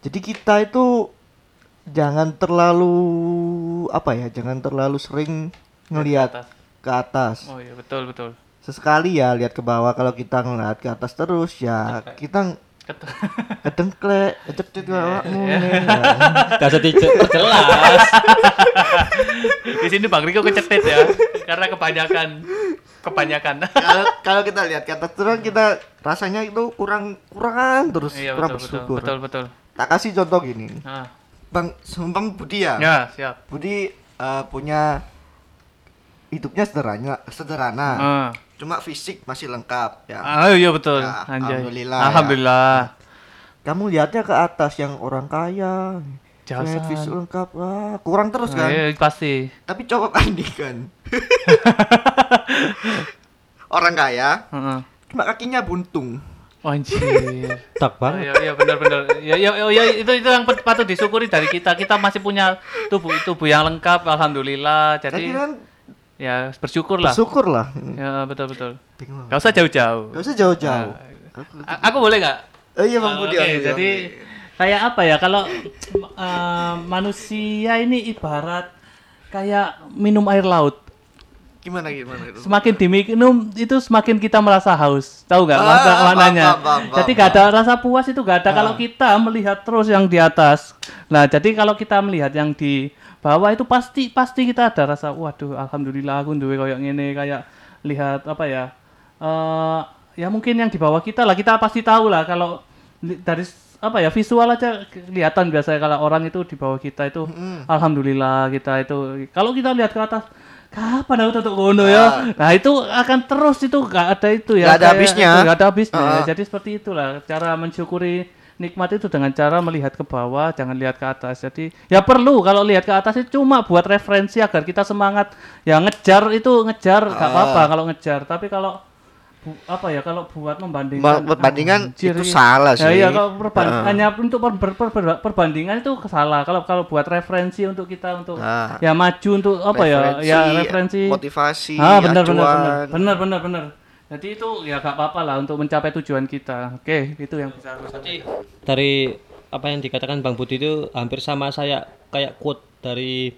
jadi kita itu jangan terlalu apa ya jangan terlalu sering ngelihat ke atas Oh iya betul betul. sesekali ya lihat ke bawah kalau kita ngeliat ke atas terus ya kita Kedengklek awakmu Iya. nih. Gak usah diperjelas. Di sini Bang Riko kecetit ya karena kebanyakan kebanyakan. kalau kalau kita lihat ke atas terus kita rasanya itu kurang kurang terus Iya kurang betul betul bersyukur betul betul. tak kasih contoh gini Nah, bang seumpam Budi ya ya siap. Budi eh, punya hidupnya sederhana sederhana Ah. Cuma fisik masih lengkap ya Ah, iya betul. Ya, Anjay. alhamdulillah ya. Alhamdulillah. kamu lihatnya ke atas yang orang kaya lihat fisik lengkap wah kurang terus Ah, kan iya, pasti. tapi coba bandingkan orang kaya Heeh. cuma kakinya buntung Oh, Anjir. Tak Oh, banget. Iya, iya benar-benar. Ya, ya, ya, ya, itu itu yang pat- patut disyukuri dari kita. Kita masih punya tubuh tubuh yang lengkap, alhamdulillah. jadi Jadi kan ya bersyukur lah. bersyukur lah Ya betul betul. Bingung. Gak usah jauh-jauh. Gak usah jauh-jauh A- aku boleh nggak? oh iya bang Oh, Budi oke, jadi kayak apa ya kalau eh, manusia ini ibarat kayak minum air laut. gimana gimana itu Semakin diminum itu semakin kita merasa haus. Tahu nggak Ah, paham, maknanya? paham, paham, Jadi gak ada rasa puas itu gak ada kalau kita melihat terus yang di atas. Nah, jadi kalau kita melihat yang di bawah itu pasti pasti kita ada rasa waduh alhamdulillah aku duwe kayak gini kayak lihat apa ya? eh ya mungkin yang di bawah kita lah kita pasti tahu lah kalau dari apa ya visual aja kelihatan biasanya kalau orang itu di bawah kita itu alhamdulillah kita itu kalau kita lihat ke atas kapan aku tutup ngono ya nah itu akan terus itu gak ada itu ya Nggak ada habisnya. nggak ada habisnya Ah. ya. jadi seperti itulah cara mensyukuri nikmat itu dengan cara melihat ke bawah jangan lihat ke atas. Jadi ya perlu. Kalau lihat ke atas itu cuma buat referensi agar kita semangat. Ya ngejar itu ngejar Ah. gak apa-apa kalau ngejar. Tapi kalau bu- apa ya kalau buat membandingkan perbandingan Anjir, itu salah Ya, sih. iya kalau perban- Ah. hanya untuk per- per- per- per- perbandingan itu salah. Kalau kalau buat referensi untuk kita untuk Ah. ya maju untuk apa ya? Ya referensi motivasi ah benar benar benar. Benar benar benar jadi itu ya gak apa-apa lah untuk mencapai tujuan kita. Oke itu yang bisa aku sampaikan. Dari apa yang dikatakan Bang Budi itu hampir sama saya kayak quote dari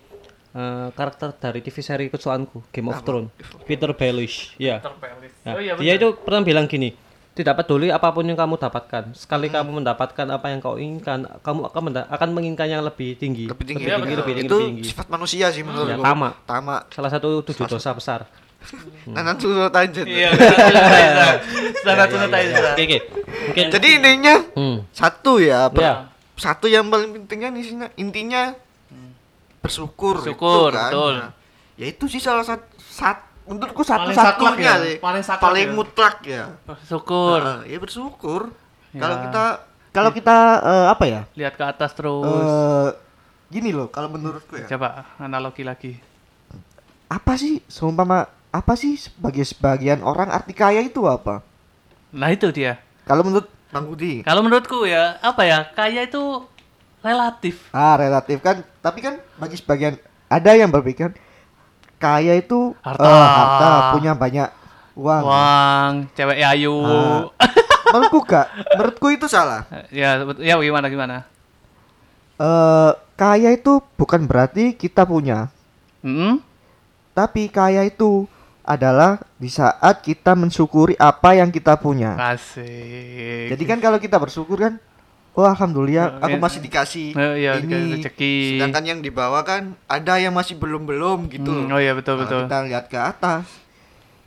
eh, karakter dari TV seri kesukaanku Game of Thrones. Peter Baelish ya terpelis Nah, oh iya dia itu pernah bilang gini, tidak peduli apa pun yang kamu dapatkan, sekali kamu mendapatkan apa yang kau inginkan, kamu akan menda- akan menginginkan yang lebih tinggi. lebih tinggi, lebih tinggi, betul. lebih tinggi, itu lebih tinggi. sifat manusia sih Ya, menurutku tama. tama. Salah satu tujuh dosa besar. Nanan suruh tanya iya standar sunat Aisyah. Oke, oke. Mungkin jadi intinya hmm. satu ya per- Ya. satu yang paling pentingnya intinya intinya bersyukur Bersyukur, itu kan. betul. Nah, ya itu sih salah satu sat, menurutku Paling satu-satunya saklek ya, sih paling paling ya. mutlak ya syukur Nah, ya bersyukur Ya. kalau kita kalau kita eh, apa ya lihat ke atas terus eh gini loh kalau menurutku ya coba analogi lagi apa sih seumpama apa sih sebagai sebagian orang arti kaya itu apa? Nah itu dia. Kalau menurut Bang Budi? Kalau menurutku ya apa ya kaya itu relatif. Ah relatif kan. Tapi kan bagi sebagian ada yang berpikir kaya itu Harta. eh, harta punya banyak uang. Uang cewek ayu. Ah. menurutku gak menurutku itu salah. Ya ya gimana gimana? Eh kaya itu bukan berarti kita punya. Hmm? tapi kaya itu adalah di saat kita mensyukuri apa yang kita punya Asik. Jadi kan kalau kita bersyukur kan, oh alhamdulillah aku ya. masih dikasih Oh, iya, ini. dikasih rezeki. Sedangkan yang di bawah kan ada yang masih belum belum gitu. Hmm, oh iya betul Kalau betul. Kita lihat ke atas,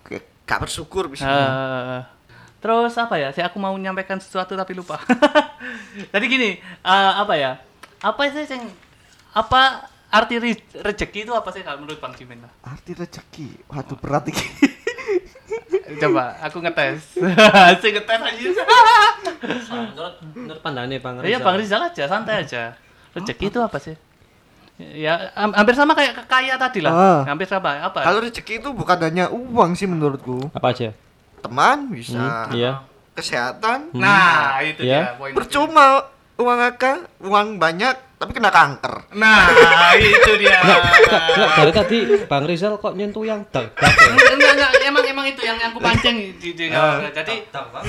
kayak gak bersyukur bisa. Eh, terus apa ya? Saya aku mau menyampaikan sesuatu tapi lupa. Tadi gini, eh, apa ya? Apa sih yang apa arti re- rezeki itu apa sih kalau menurut Bang Jimin? Arti rezeki, waduh berat ini. Coba aku ngetes. Saya ngetes aja. menurut, menurut pandangannya Bang Iya Bang Rizal aja, santai aja. Rezeki itu apa sih? Ya ham- hampir sama kayak kaya tadi lah. Ah. Hampir sama. Apa? Kalau rezeki itu bukan hanya uang sih menurutku. Apa aja? Teman bisa, Iya. kesehatan, Nah, itu Ya. dia poin. percuma uang akan, uang banyak tapi kena kanker. Nah, itu dia. Enggak, dari tadi Bang Rizal kok nyentuh yang dag ya? enggak, enggak, emang emang itu yang yang aku pancing di, di jadi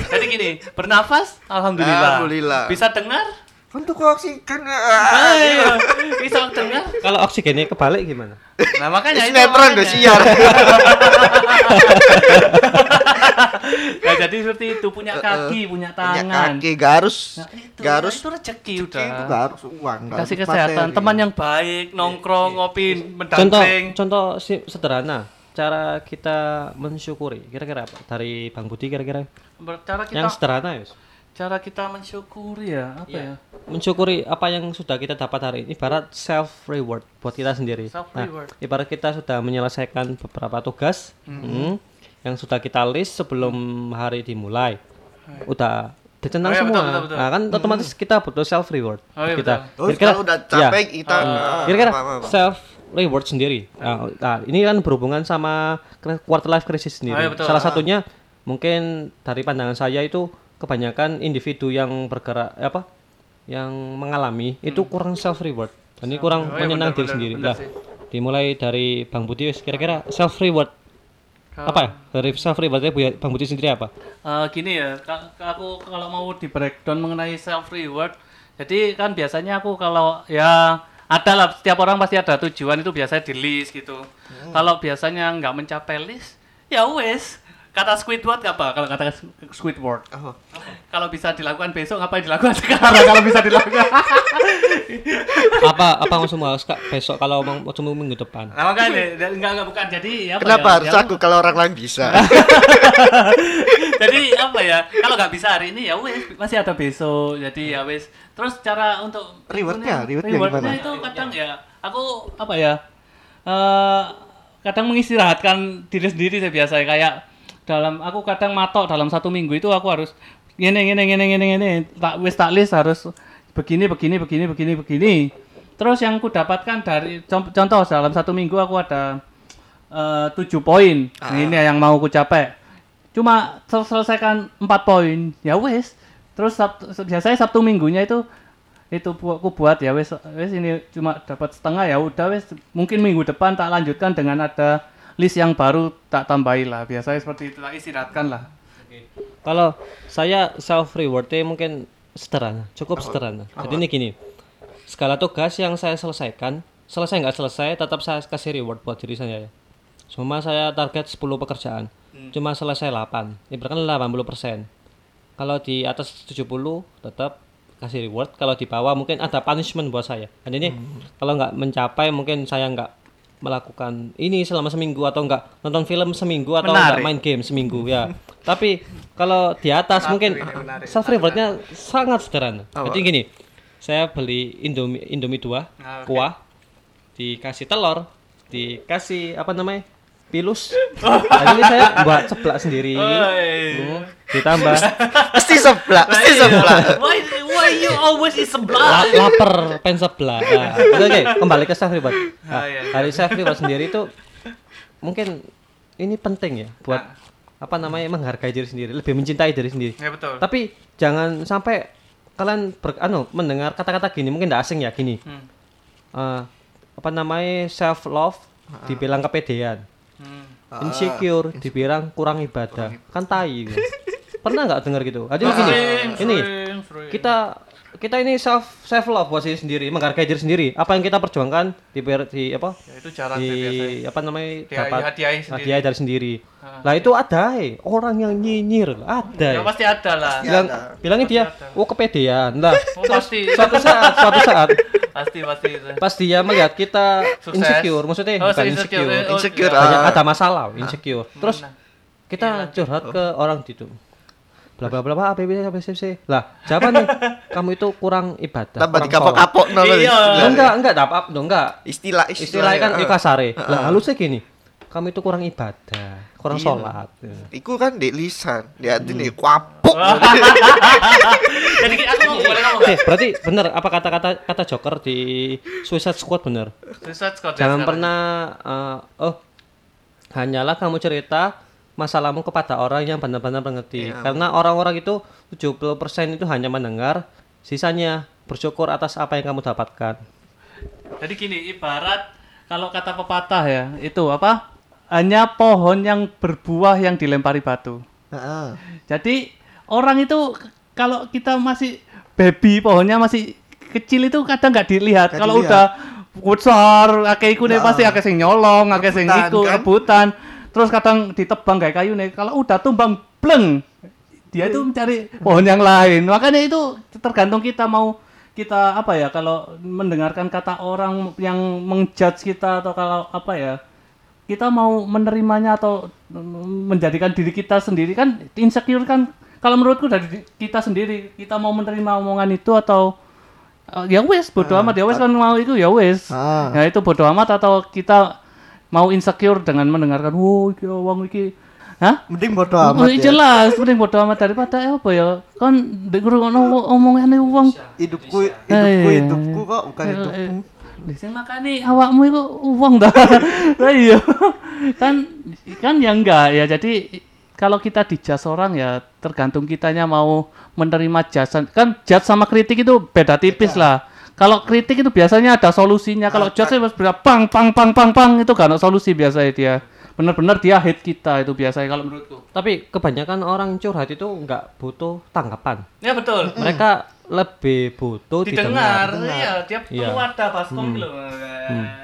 jadi gini, bernafas alhamdulillah. Alhamdulillah. Bisa dengar? Untuk oksigen. Ayo, bisa dengar. Kalau oksigennya kebalik gimana? Nah, makanya itu Sinetron siar. Nah, jadi seperti itu punya kaki, punya Punya tangan. kaki gak harus Nah, itu, gak harus itu rezeki udah. itu gak harus uang. gak Kasih kesehatan, materi. teman yang baik, nongkrong, ngopi, Contoh mendangkring. contoh si- sederhana cara kita mensyukuri kira-kira apa dari Bang Budi kira-kira Cara kita yang sederhana ya cara kita mensyukuri ya, apa ya? mensyukuri apa yang sudah kita dapat hari ini ibarat self reward buat kita sendiri Self nah, reward. ibarat kita sudah menyelesaikan beberapa tugas hmm, yang sudah kita list sebelum hari dimulai udah dicenang Oh iya, semua betul, betul, betul. Nah, kan otomatis kita butuh self reward Oh iya, kita Oh, kalau udah capek kita ah, kira-kira apa-apa. self reward sendiri. Nah, nah, ini kan berhubungan sama quarter life crisis sendiri. Oh, iya, betul. Salah Ah. satunya mungkin dari pandangan saya itu kebanyakan individu yang bergerak eh, apa yang mengalami itu kurang self reward. Dan ini kurang Oh, iya, menyenang benar, diri benar, sendiri. benar Lah, sih. dimulai dari Bang Budi kira-kira self reward apa ya? Dari self rewardnya Bu- Bang Budi sendiri apa? Eh, gini ya, aku kalau mau di breakdown mengenai self reward, jadi kan biasanya aku kalau ya ada lah setiap orang pasti ada tujuan itu biasanya di list gitu. Kalau biasanya nggak mencapai list, ya wes. Kata Squidward apa? Kalau kata Squidward, Oh, kalau bisa dilakukan besok ngapain dilakukan sekarang kalau bisa dilakukan? apa apa mau semua Kak, besok kalau mau semua minggu depan. Makanya dan enggak enggak bukan jadi apa Kenapa ya, harus ya, aku kalau orang lain bisa? jadi apa ya kalau nggak bisa hari ini ya wes masih ada besok jadi ya wes terus cara untuk Rewardnya, rewardnya gimana? itu kadang ya aku apa ya eh kadang mengistirahatkan diri sendiri saya biasa kayak dalam aku kadang matok dalam satu minggu itu aku harus gini gini gini gini gini tak wes tak list harus begini begini begini begini begini. Terus yang ku dapatkan dari con- contoh dalam satu minggu aku ada eh, tujuh poin. Ini yang mau ku capai cuma sel- selesaikan empat poin. Ya wes terus Sabtu, biasanya sabtu minggunya itu itu bu- aku buat ya wes wes ini cuma dapat setengah ya udah wes mungkin minggu depan tak lanjutkan dengan ada list yang baru tak tambahi lah biasanya seperti itu tak istirahatkan lah Kalau saya self rewardnya mungkin sederhana, cukup sederhana. Jadi ini gini, segala tugas yang saya selesaikan, selesai nggak selesai, tetap saya kasih reward buat diri saya. ya. Cuma saya target 10 pekerjaan, cuma selesai 8, ibaratkan 80 persen. Kalau di atas 70 tetap kasih reward, kalau di bawah mungkin ada punishment buat saya. Dan ini kalau nggak mencapai mungkin saya nggak melakukan ini selama seminggu atau enggak nonton film seminggu atau enggak main game seminggu ya. Tapi kalau di atas mungkin self rewardnya sangat sederhana. Jadi gini, saya beli Indomie Indomie 2 Ah, oke. kuah dikasih telur, dikasih apa namanya? Pilus. Nah, ini saya buat ceplak sendiri. Hmm, ditambah Pasti sebelah, pasti iya. sebelah. why why you always is La- sebelah lapar pengen sebelah. Nah, oke, oke, kembali ke self reward. Nah, Ah, iya. dari self reward sendiri itu mungkin ini penting ya buat Ah. apa namanya menghargai diri sendiri, lebih mencintai diri sendiri. ya betul Tapi jangan sampai kalian ber, anu, mendengar kata-kata gini mungkin tidak asing ya gini. Hmm. Eh, apa namanya self love dibilang kepedean, Hmm. insecure dibilang kurang ibadah, kan tai. gitu. Pernah nggak dengar gitu? Gini, Sering, ini sering. kita kita ini self self love buat diri sendiri, menghargai diri sendiri. Apa yang kita perjuangkan di, di apa? ya itu jarang di biasanya apa namanya Di- dapat hadiahi sendiri. hadiah dari sendiri. Ah. Lah itu ada eh, orang yang nyinyir, ada. ya pasti ada lah bilang ada. bilangnya dia oh kepedean lah Oh, pasti suatu saat suatu saat pasti pasti itu pas dia melihat kita Sukses. insecure maksudnya Oh, bukan insecure. insecure, Oh, Insecure, iya. banyak ah. ada masalah insecure terus Nah. kita curhat ke orang itu bla bla bla bla A, B, B, C, B, C, C. lah siapa nih kamu itu kurang ibadah Tambah kurang dikapok-kapok no, Iya. sholat. Lo enggak enggak dapat dong enggak Istilah istilahnya kan ya. ya kasare lah halusnya gini kamu itu kurang ibadah kurang Iya. sholat Iku kan di lisan, di hati nih kuapuk. jadi aku mau boleh ngomong Oke, berarti bener apa kata-kata kata Joker di Suicide Squad bener Suicide Squad ya Jangan sekarang. pernah eh, oh hanyalah kamu cerita masalahmu kepada orang yang benar-benar mengerti. Iya. Karena orang-orang itu 70% itu hanya mendengar, sisanya bersyukur atas apa yang kamu dapatkan. Jadi gini, ibarat kalau kata pepatah ya, itu apa? Hanya pohon yang berbuah yang dilempari batu. Heeh. Jadi orang itu kalau kita masih baby pohonnya masih kecil itu kadang nggak dilihat. Kalau dilihat. udah besar, akeh iku nih Nah. pasti akeh sing nyolong, akeh sing iku kan? rebutan. Terus kadang ditebang kayak kayu nih. Kalau udah tumbang bleng, dia itu mencari pohon yang lain. Makanya itu tergantung kita mau kita apa ya kalau mendengarkan kata orang yang mengjudge kita atau kalau apa ya kita mau menerimanya atau mm, menjadikan diri kita sendiri kan insecure kan? Kalau menurutku dari kita sendiri kita mau menerima omongan itu atau uh, ya wes bodoh amat. Ya wes kan mau itu ya wes. Ah. ya itu bodoh amat atau kita mau insecure dengan mendengarkan wow iki wong iki. Hah? Mending bodo Oh, amat ya. jelas mending bodoh amat daripada eh, apa ya? Kan ngrungokno omongane wong. Hidupku, hidupku, Eh, hidupku kok bukan eh, hidupmu. Sing makane awakmu iku uang dah. Lah iya. kan kan ya enggak ya. Jadi kalau kita dijudge orang ya tergantung kitanya mau menerima jasan. Kan judge sama kritik itu beda tipis lah. Kalau kritik itu biasanya ada solusinya. Kalau judge itu berbeda pang pang pang pang pang itu gak ada solusi biasanya dia. Bener-bener dia hate kita itu biasanya kalau menurutku. Tapi kebanyakan orang curhat itu nggak butuh tanggapan. Ya betul. Mereka lebih butuh Didengar, didengar. iya dia Iya. perlu ada baskom gitu loh.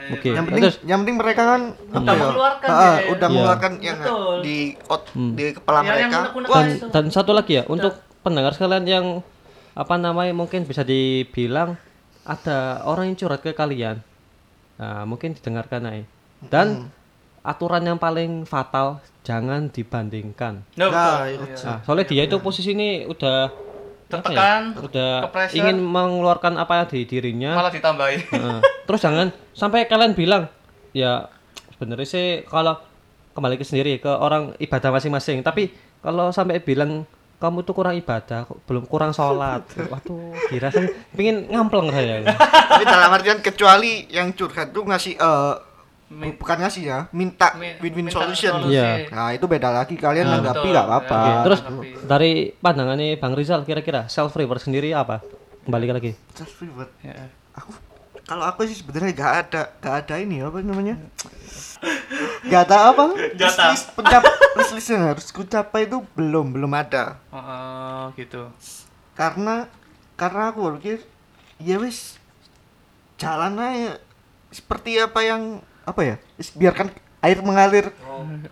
Oke. Yang penting, Terus yang penting mereka kan Udah apa ya? mengeluarkan Ah, ya. udah Iya. mengeluarkan yang Betul. di ot- di kepala Ya, yang mereka. dan, dan satu lagi ya untuk pendengar sekalian yang apa namanya mungkin bisa dibilang ada orang yang curhat ke kalian nah mungkin didengarkan aja dan aturan yang paling fatal jangan dibandingkan No, Nah, betul. iya. nah, soalnya dia itu posisi ini udah apa ya, Tertekan, udah ke-pressure. ingin mengeluarkan apa di dirinya malah ditambahin. Heeh. terus jangan sampai kalian bilang ya sebenarnya sih kalau kembali ke sendiri ke orang ibadah masing-masing tapi kalau sampai bilang kamu tuh kurang ibadah belum kurang sholat waduh dirasa pengen ngampleng saya Tapi dalam artian kecuali yang curhat tuh ngasih eh Min- bukan ngasih ya, minta Mi- win-win solution. Iya. Nah, itu beda lagi kalian Nah, anggapi betul. nggak apa-apa. Oke, terus Tapi- dari pandangannya Bang Rizal kira-kira self reward sendiri apa kembali lagi Just reward. Ya. Aku kalau aku sih sebenarnya nggak ada nggak ada ini apa namanya nggak ada apa Jatah. list pencap list list yang harus ku capai itu belum belum ada oh, gitu. karena karena aku berpikir ya wis jalan aja seperti apa yang apa ya biarkan air mengalir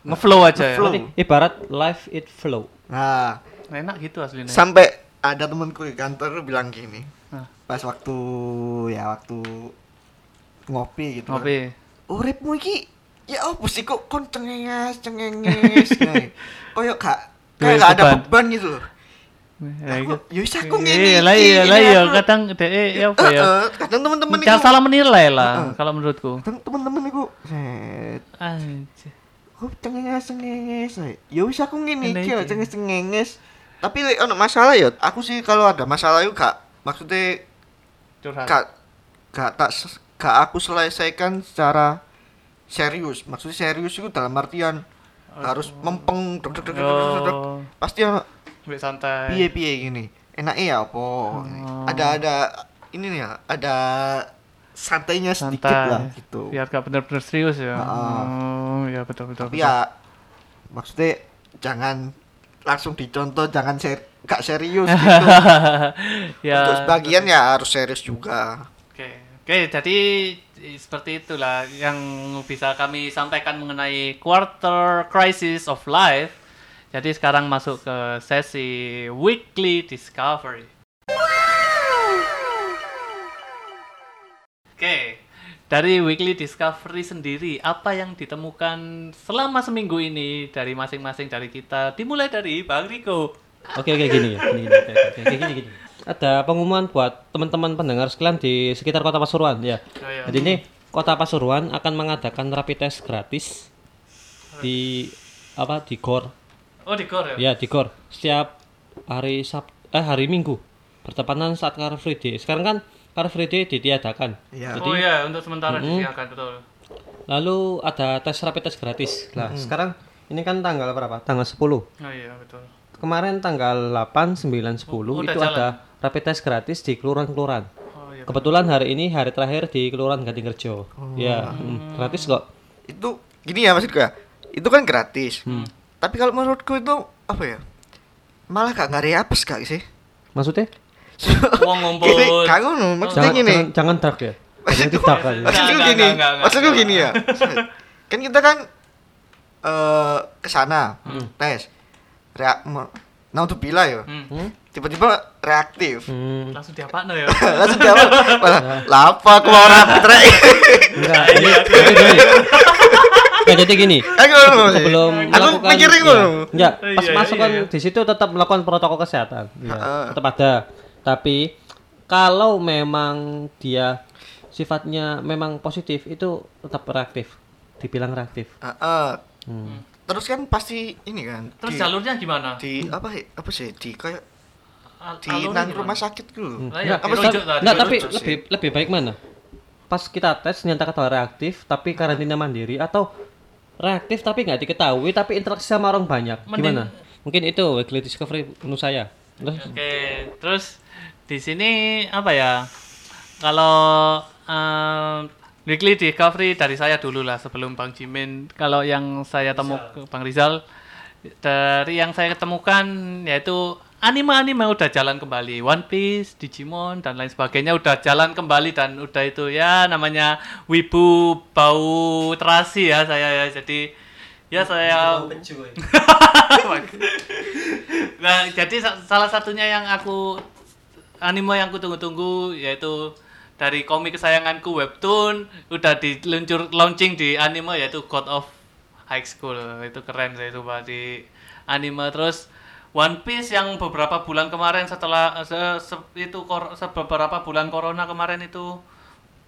Ngeflow aja ya. Ngeflow. Berarti ibarat life it flow nah Enak gitu aslinya. sampai ada temanku di kantor bilang gini Hah. pas waktu ya waktu ngopi gitu kan. Ngopi. uripmu iki ya apa sih kok kon cengenges cengenges kayak koyo gak kayak gak ada beban. gitu loh Ya, aku gitu. ya wis aku Iya, ngene lah iki, iya, lah iya. Kadang deh ya apa ya. Kadang teman-teman Jangan salah menilai lah kalau menurutku. kadang teman-teman itu set Anjir. kok cengenges cengenges ya wis aku ngene iki lah cengenges cengenges tapi lek ono masalah ya aku sih kalau ada masalah itu gak maksudnya Curhat. gak gak tak gak aku selesaikan secara serius maksudnya serius itu dalam artian harus mempeng. Oh, pasti ono ambil santai. piye piye gini enaknya ya apa ada ada ini nih ya ada santainya sedikit Santai. lah gitu Biar gak bener-bener serius ya. Ah. Oh, ya betul betul. tapi betul. ya maksudnya jangan langsung dicontoh jangan ser gak serius gitu ya. untuk sebagian ya harus serius juga Oke, oke. Jadi i- seperti itulah yang bisa kami sampaikan mengenai quarter crisis of life. Jadi sekarang masuk ke sesi weekly discovery. Oke, dari weekly discovery sendiri apa yang ditemukan selama seminggu ini dari masing-masing dari kita? Dimulai dari Bang Riko. Oke oke gini ya, gini gini, oke, oke, oke, gini gini. Ada pengumuman buat teman-teman pendengar sekalian di sekitar Kota Pasuruan ya. Oh, iya. Jadi ini Kota Pasuruan akan mengadakan rapid test gratis di apa di GOR. Oh di Gor ya? Ya, di GOR setiap hari Sab eh hari Minggu bertepatan saat Car Free Day. Sekarang kan Car Free Day ditiadakan. Iya. Oh iya, untuk sementara disiapkan betul. Lalu ada tes rapid test gratis. Nah, sekarang ini kan tanggal berapa? Tanggal 10. Oh iya betul. Kemarin tanggal 8, 9, 10 Oh, itu jalan. ada rapid test gratis di kelurahan-kelurahan. kebetulan hari ini hari terakhir di Kelurahan Gadingrejo. Ya, hmm, gratis kok. Itu gini ya maksudku ya. Itu kan gratis. Tapi kalau menurutku itu apa ya? Malah gak ngari apes gak sih? Maksudnya? Uang ngumpul. Gini, gak ngono, maksudnya Jangan, gini. jangan, jangan dark ya. Jangan dark aja. Maksudku gini, enggak, enggak, enggak, maksudku enggak. gini ya. kan kita kan eh ke sana tes. Reak nah untuk bila ya. Hmm. Hmm? Tiba-tiba reaktif. Hmm. Langsung diapakno ya. Langsung jawab, malah lapa aku mau rapid rek. Enggak, gini. Nah, jadi gini. Kan ngono sih. Sebelum aku melakukan mikirin ya, ngono. enggak, Oh, pas iya, masuk iya, kan iya. di situ tetap melakukan protokol kesehatan. Iya, Heeh. tetap ada. Tapi kalau memang dia sifatnya memang positif itu tetap reaktif. Dibilang reaktif. Heeh. Hmm. Terus kan pasti ini kan. Terus di, jalurnya gimana? di apa ya? Apa sih? Di kayak di nang rumah sakit dulu. Lah ya, Enggak, apa sih? Enggak, tapi lebih lebih baik mana? Pas kita tes nyatakan bahwa reaktif tapi karantina mandiri atau reaktif tapi nggak diketahui tapi interaksi sama orang banyak. Mending- Gimana? Mungkin itu weekly discovery menurut saya. Terus Oke, terus di sini apa ya? Kalau em, weekly discovery dari saya dulu lah sebelum Bang Jimin. Kalau yang saya temu Bang Rizal dari yang saya ketemukan yaitu anime-anime udah jalan kembali, One Piece, Digimon dan lain sebagainya udah jalan kembali dan udah itu ya namanya wibu bau terasi ya saya ya. Jadi ya saya nah, jadi sa- salah satunya yang aku anime yang aku tunggu-tunggu yaitu dari komik kesayanganku webtoon udah diluncur launching di anime yaitu God of High School. Itu keren itu Pak, di anime. Terus One Piece yang beberapa bulan kemarin setelah se- se- itu kor- se- beberapa bulan corona kemarin itu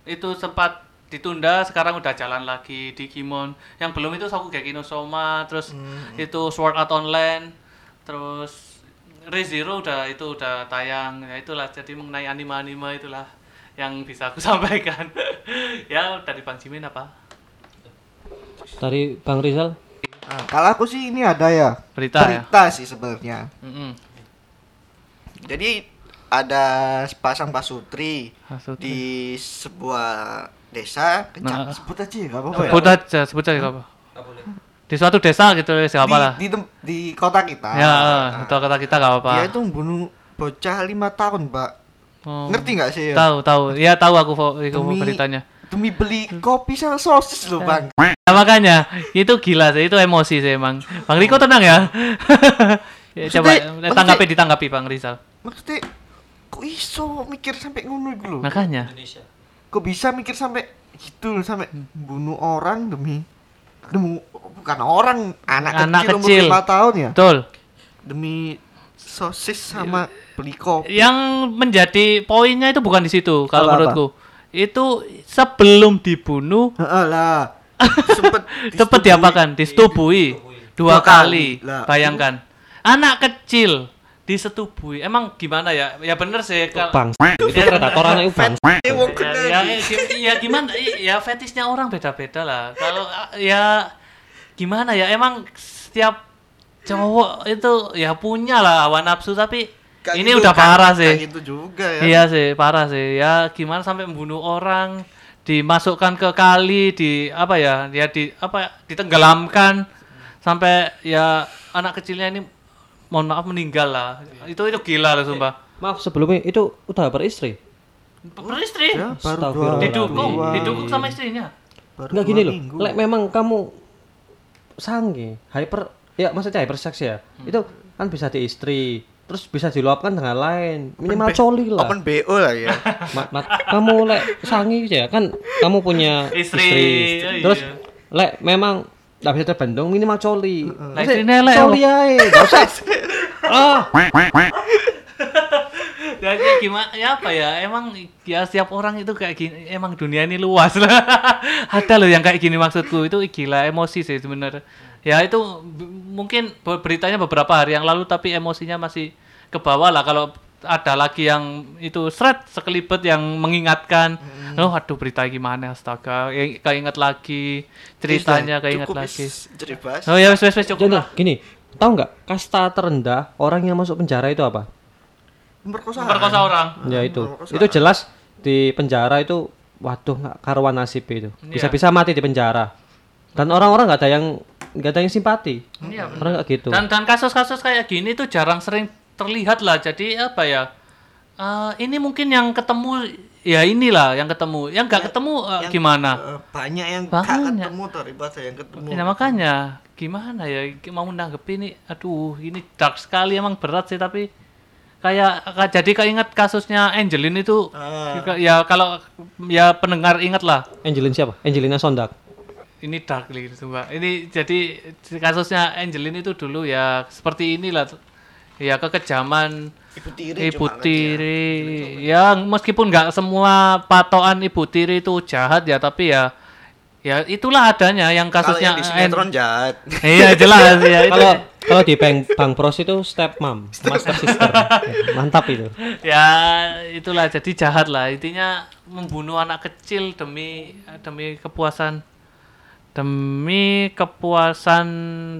itu sempat ditunda sekarang udah jalan lagi. Digimon yang belum itu Shokugeki no Soma terus itu Sword Art Online terus ReZero udah itu udah tayang. Ya itulah jadi mengenai anime-anime itulah yang bisa aku sampaikan. Ya dari Bang Jimin apa? Dari Bang Rizal Nah, kalau aku sih ini ada ya. berita, ya Berita sih sebenarnya. Mm-mm. Jadi ada sepasang pasutri Pasutri. di sebuah desa Nah. kecamatan sebut aja ya nggak apa-apa ya. sebut aja sebut aja nggak apa di suatu desa gitu ya siapa lah di, di, di kota kita. ya Nah, itu kata kita nggak apa-apa Dia itu membunuh bocah lima tahun, Pak. Oh. Ngerti nggak sih ya? tahu tahu ya tahu aku itu Demi- beritanya Demi beli kopi sama sosis loh, Bang. Nah, makanya itu gila sih, itu emosi sih emang. Bang Riko tenang ya. Ya, Coba Maksudnya- tanggapi ditanggapi Bang Rizal. Maksudnya kok iso mikir sampai ngono iku lho? Makanya. Kok bisa mikir sampai gitu loh, sampai bunuh orang demi demi bukan orang anak, Anak kecil, kecil. umur 5 tahun ya Betul. demi sosis sama beli kopi Yang menjadi poinnya itu bukan di situ kalau menurutku. Itu sebelum dibunuh Heeh lah sempet cepat diapakan? Disetubui dua Dua kali. kali. Lah, Bayangkan. Anak kecil disetubui. Emang gimana ya? Ya bener sih kalau Bang itu predator anak itu bang ya, ya, ya, ya gimana ya fetisnya orang beda-beda lah kalau ya gimana ya emang setiap cowok itu ya punya lah hawa nafsu tapi Kayak ini gitu, udah kayak- parah sih. kayak gitu juga ya. Iya sih parah sih. Ya gimana sampai membunuh orang dimasukkan ke kali di apa ya ya di apa ditenggelamkan. Sampai ya anak kecilnya ini mohon maaf meninggal lah. Itu itu gila lah sumpah. Maaf sebelumnya itu udah beristri? Beristri? Ya, baru didukung dua- didukung sama istrinya? Baru Enggak dua gini loh. lek memang kamu sange hyper ya maksudnya hypersex ya. Itu kan bisa di istri terus bisa diluapkan dengan lain. Minimal coli lah. open BO lah ya. Ma- ma- kamu lek sangi ya. Kan kamu punya Istri, istri, oh iya. terus lek memang nggak bisa terbendung minimal coli. Lah, Maksudnya, istrinya elek, coli aja nggak usah. Ah. Ya kayak gimana ya apa ya emang ya setiap orang itu kayak gini emang dunia ini luas lah. Ada loh yang kayak gini maksudku. Itu gila emosi sih sebenarnya ya itu mungkin be- beritanya beberapa hari yang lalu tapi emosinya masih ke bawah lah. Kalau ada lagi yang itu seret sekelibet yang mengingatkan oh aduh berita gimana? Astaga. Ya, keinget lagi ceritanya keinget Cukup lagi. oh ya wes wes wes cukup lah. gini tahu nggak kasta terendah orang yang masuk penjara itu apa? Pemerkosaan. perkosa orang. ya itu. itu jelas di penjara itu waduh nggak karuan nasib itu. Iya. Bisa-bisa mati di penjara. Dan orang-orang nggak ada yang nggak ada yang simpati. Iya, Orang nggak gitu. Dan dan kasus-kasus kayak gini tuh jarang sering terlihat lah. Jadi apa ya? eh, ini mungkin yang ketemu ya inilah yang ketemu. Yang nggak ketemu eh, Yang, gimana? eh, banyak yang gak Banyak. ketemu daripada yang ketemu Ya makanya gimana ya mau menanggapi ini aduh ini dark sekali emang berat sih tapi kayak ka- jadi keinget kasusnya Angelin itu juga- ya kalau ya pendengar ingat lah Angelina siapa? Angelina Sondak. Ini dark gitu mbak. Ini jadi kasusnya Angelin itu dulu ya seperti inilah ya kekejaman ibu tiri ibu tiri. ya meskipun nggak semua patokan ibu tiri itu jahat ya tapi ya ya itulah adanya yang dia. kalau kasusnya yang di sinetron jahat. Iya jelas ya itu. Kalau kalau di Bang Bang Pros itu step mom, sama step sister. Mantap itu. ya itulah jadi jahat lah. Intinya membunuh anak kecil demi demi kepuasan demi kepuasan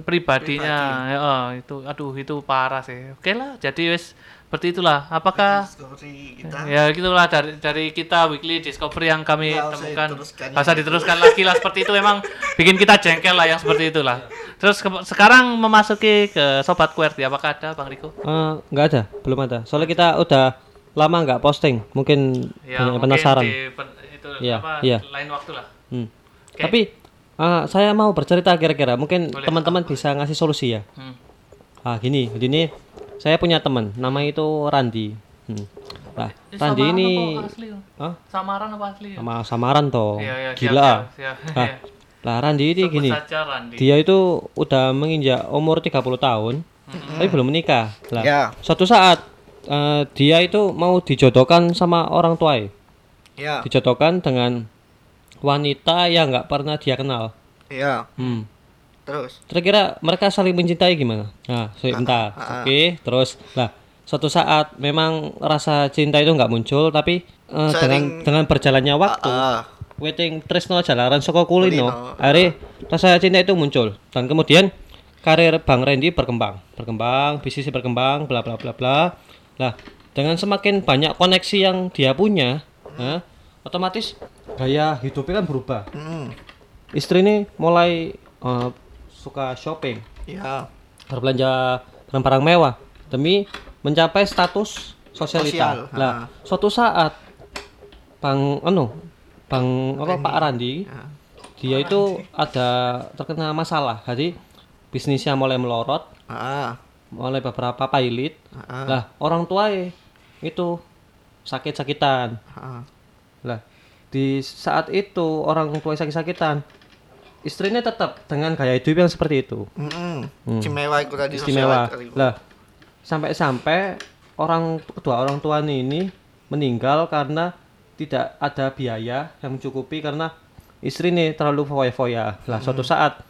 pribadinya. Ya, oh, itu aduh itu parah sih. Oke lah jadi wes seperti itulah. Apakah Story kita. Ya gitulah dari dari kita weekly discovery yang kami Nggak temukan. usah diteruskan lagi lah seperti itu. Memang bikin kita jengkel lah yang seperti itulah. Terus ke- sekarang memasuki ke sobat QWERTY apakah ada bang Riko? Eh, nggak ada, belum ada. Soalnya kita udah lama nggak posting, mungkin ya banyak yang mungkin penasaran. di pen- itu Iya, apa iya. lain waktu lah. Hmm. Oke. Tapi eh, saya mau bercerita kira-kira, mungkin teman-teman bisa ngasih solusi ya. Hmm. Ah gini, gini saya punya teman, namanya itu Randi. Hmm. Nah, Eh, Randi samaran ini, apa asli Hah? samaran apa asli sama samaran toh, Iya, iya, gila. siap, siap. Nah, Iya. lah Randi ini Sebut gini, saja Randi. dia itu udah menginjak umur 30 tahun, tapi belum menikah. Lah, Ya. suatu saat eh, dia itu mau dijodohkan sama orang tua, ya dijodohkan dengan wanita yang nggak pernah dia kenal. ya Hmm. terus Kira-kira mereka saling mencintai gimana? Nah, sebentar. ah, ah. Oke, terus lah suatu saat memang rasa cinta itu nggak muncul tapi eh, dengan dengan berjalannya waktu ah waiting Trisno jalaran soko kulino akhirnya rasa cinta itu muncul dan kemudian karir Bang Randy berkembang berkembang bisnisnya berkembang bla bla bla bla lah dengan semakin banyak koneksi yang dia punya nah, otomatis gaya hidupnya kan berubah hmm. istri ini mulai eh, suka shopping ya berbelanja barang-barang mewah demi mencapai status Sosial, sosialita. Lah, suatu saat Bang anu, Bang apa Pak Randi, Ya. dia itu ada terkena masalah. Jadi bisnisnya mulai melorot, ah mulai beberapa pilot. ah Lah, orang tua itu sakit-sakitan. Ah Lah, di saat itu orang tua sakit-sakitan, istrinya tetap dengan gaya hidup yang seperti itu. Mm-mm. Hmm. istimewa itu tadi istimewa. Lah, sampai-sampai orang kedua orang tua ini meninggal karena tidak ada biaya yang mencukupi karena istri ini terlalu foya-foya. Lah, suatu saat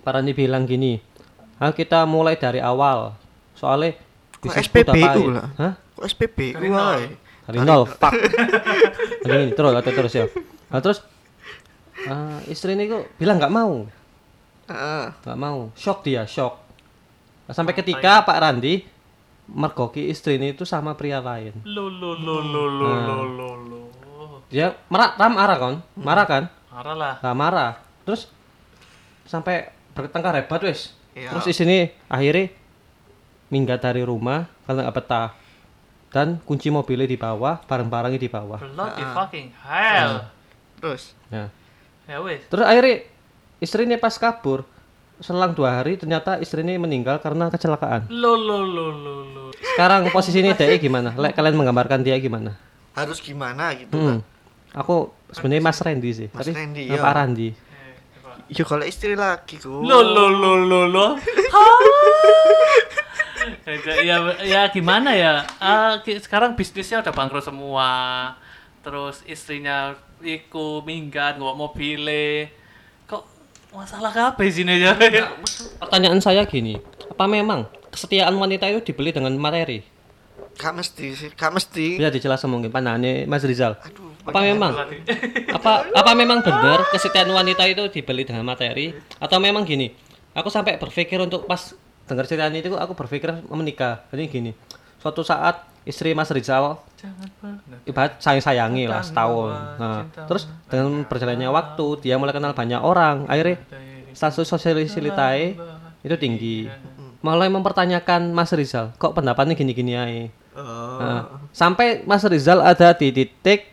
Parani bilang gini, "Ah, kita mulai dari awal. Soalnya Kok SPBU pahit." lah? Hah? kok SPB Dari Wah. Nol, fuck. Ada ini terus, atau terus ya. Nah, terus ah, istri ini kok bilang nggak mau, nggak mau, shock dia, shock. Nah, sampai ketika Pak Randi mergoki istri ini itu sama pria lain. lo lo lo lo lo Nah. lo lo lo Dia marah, ram marah kan, marah kan, marah lah nah, marah. Terus sampai bertengkar hebat wes. Iya. Terus istri ini akhirnya minggat dari rumah karena nggak betah dan kunci mobilnya di bawah, barang-barangnya di bawah. bloody fucking hell terus Nah, ya wes Terus akhirnya istrinya pas kabur selang dua hari ternyata istrinya meninggal karena kecelakaan. lo lo lo lo lo Sekarang posisinya dia gimana? Lek kalian menggambarkan dia gimana? harus gimana gitu Hmm. kan Aku sebenarnya Mas Randy sih. Mas Tapi Randy, eh, iya. Pak Randi. Ya kalau istri lagi ku lo lo lo lo lo. Ya ya gimana ya? Ki- sekarang bisnisnya udah bangkrut semua. Terus istrinya iku minggat nggak mobilnya kok masalah apa sini ya? Pertanyaan saya gini, apa memang kesetiaan wanita itu dibeli dengan materi? gak mesti sih gak mesti. Bisa dijelaskan mungkin pandangannya Mas Rizal. aduh Apa memang? apa apa memang benar kesetiaan wanita itu dibeli dengan materi? Atau memang gini aku sampai berpikir untuk pas dengar cerita itu aku berpikir menikah. Jadi gini suatu saat istri Mas Rizal ibarat sayang sayangi lah setahun. nah terus dengan berjalannya waktu dia mulai kenal banyak orang. Akhirnya status sosialisitai itu tinggi. Mulai mempertanyakan Mas Rizal kok pendapatnya gini-gini aja Oh. Nah, sampai Mas Rizal ada di titik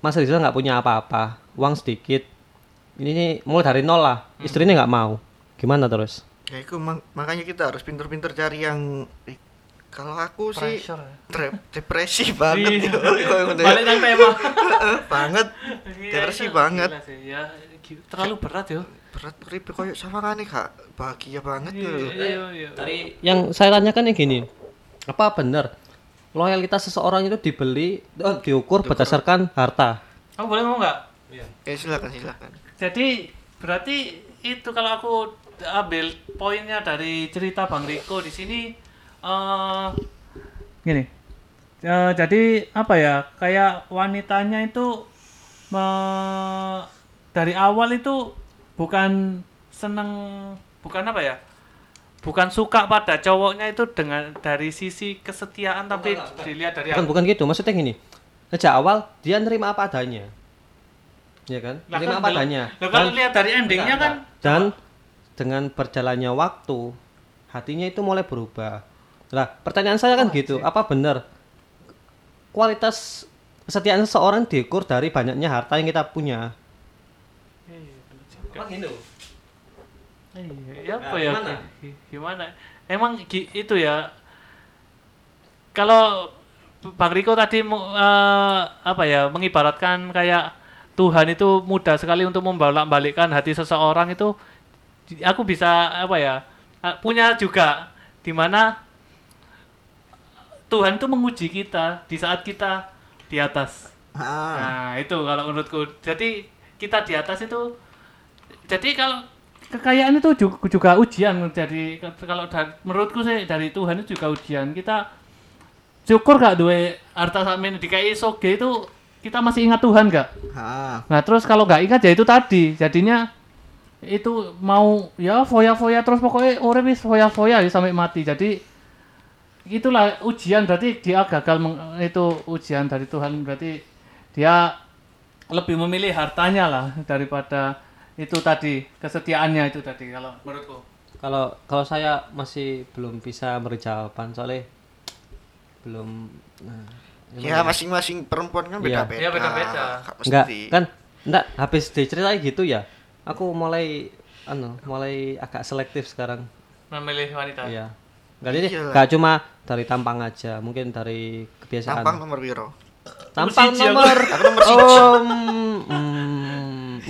Mas Rizal nggak punya apa-apa uang sedikit ini nih mulai dari nol lah istrinya nggak mau gimana terus Ya itu mak- makanya kita harus pinter-pinter cari yang kalau aku sih Pressure ya. tre- depresi banget Iya. ya. Balik nang tema. Heeh, banget Iya, depresi banget sih, Ya, terlalu berat ya. berat ribe koyo sawangane kak bahagia banget Iya, tuh iya, iya. dari yang saya tanyakan yang gini apa benar loyalitas seseorang itu dibeli eh, diukur berdasarkan harta Kamu boleh ngomong nggak? ya silakan silakan Jadi berarti itu kalau aku ambil poinnya dari cerita Bang Riko di sini eh gini. Eh, jadi apa ya? Kayak wanitanya itu me- dari awal itu bukan seneng bukan apa ya? Bukan suka pada cowoknya itu dengan dari sisi kesetiaan tapi dilihat dari bukan bukan gitu. Maksudnya gini sejak awal dia nerima apa adanya. Ya kan? Lah nerima kan apa adanya. Lah Dan- lihat dari endingnya kan dan dengan berjalannya waktu hatinya itu mulai berubah. Lah pertanyaan saya kan gitu. apa benar kualitas kesetiaan seseorang diukur dari banyaknya harta yang kita punya? Apa gitu Iya, apa Nah, ya? gimana? gi- Gimana? Emang gi- itu ya. Kalau Bang Riko tadi eh, apa ya mengibaratkan kayak Tuhan itu mudah sekali untuk membolak-balikkan hati seseorang itu aku bisa apa ya eh, punya juga di mana Tuhan itu menguji kita di saat kita di atas. ah Nah, itu kalau menurutku. Jadi kita di atas itu jadi kalau kekayaan itu juga, juga ujian jadi kalau dari, menurutku sih dari Tuhan itu juga ujian. Kita syukur gak duwe harta sampeyan dikai soge itu kita masih ingat Tuhan gak? ah Nah, terus kalau nggak ingat ya itu tadi. Jadinya itu mau ya foya-foya terus pokoknya orang wis foya-foya ya sampai mati. Jadi itulah ujian berarti dia gagal meng- itu ujian dari Tuhan berarti dia lebih memilih hartanya lah daripada itu tadi kesetiaannya itu tadi kalau menurutku. kalau kalau saya masih belum bisa beri jawaban soalnya belum nah, ya masing-masing perempuan kan Iya. beda-beda. Iya, beda-beda. Nggak enggak kan enggak habis diceritain gitu ya aku mulai anu mulai agak selektif sekarang. Memilih wanita. iya. Enggak jadi enggak cuma dari tampang aja mungkin dari kebiasaan. Tampang nomor piro? Tampang nomor nomor oh mm, mm,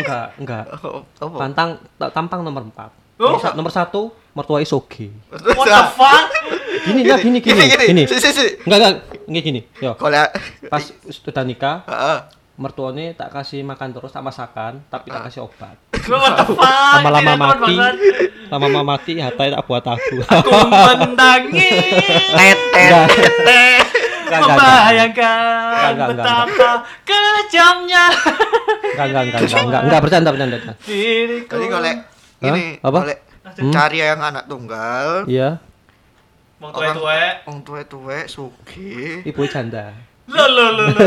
enggak enggak. Oh apa pantang ta- tampang nomor empat. Oh. Nomor sa- nomor satu mertua isoge What the fuck? gini enggak gini gini gini si si si. Enggak enggak enggak gini. Yo. Kalau pas sudah nikah Heeh. mertuanya tak kasih makan terus tak masakan tapi tak kasih obat. What the fuck? lama-lama mati. lama-lama mati harta tak buat aku Ku mendangi tet tet Enggak, enggak, membayangkan Enggak, enggak, enggak, betapa kejamnya enggak enggak enggak enggak enggak enggak bercanda bercanda diriku. jadi golek ini Apa? golek cari yang anak tunggal iya Wong tuwe-tuwe. wong tuwe-tuwe sugih ibu janda Lo lo lo lo.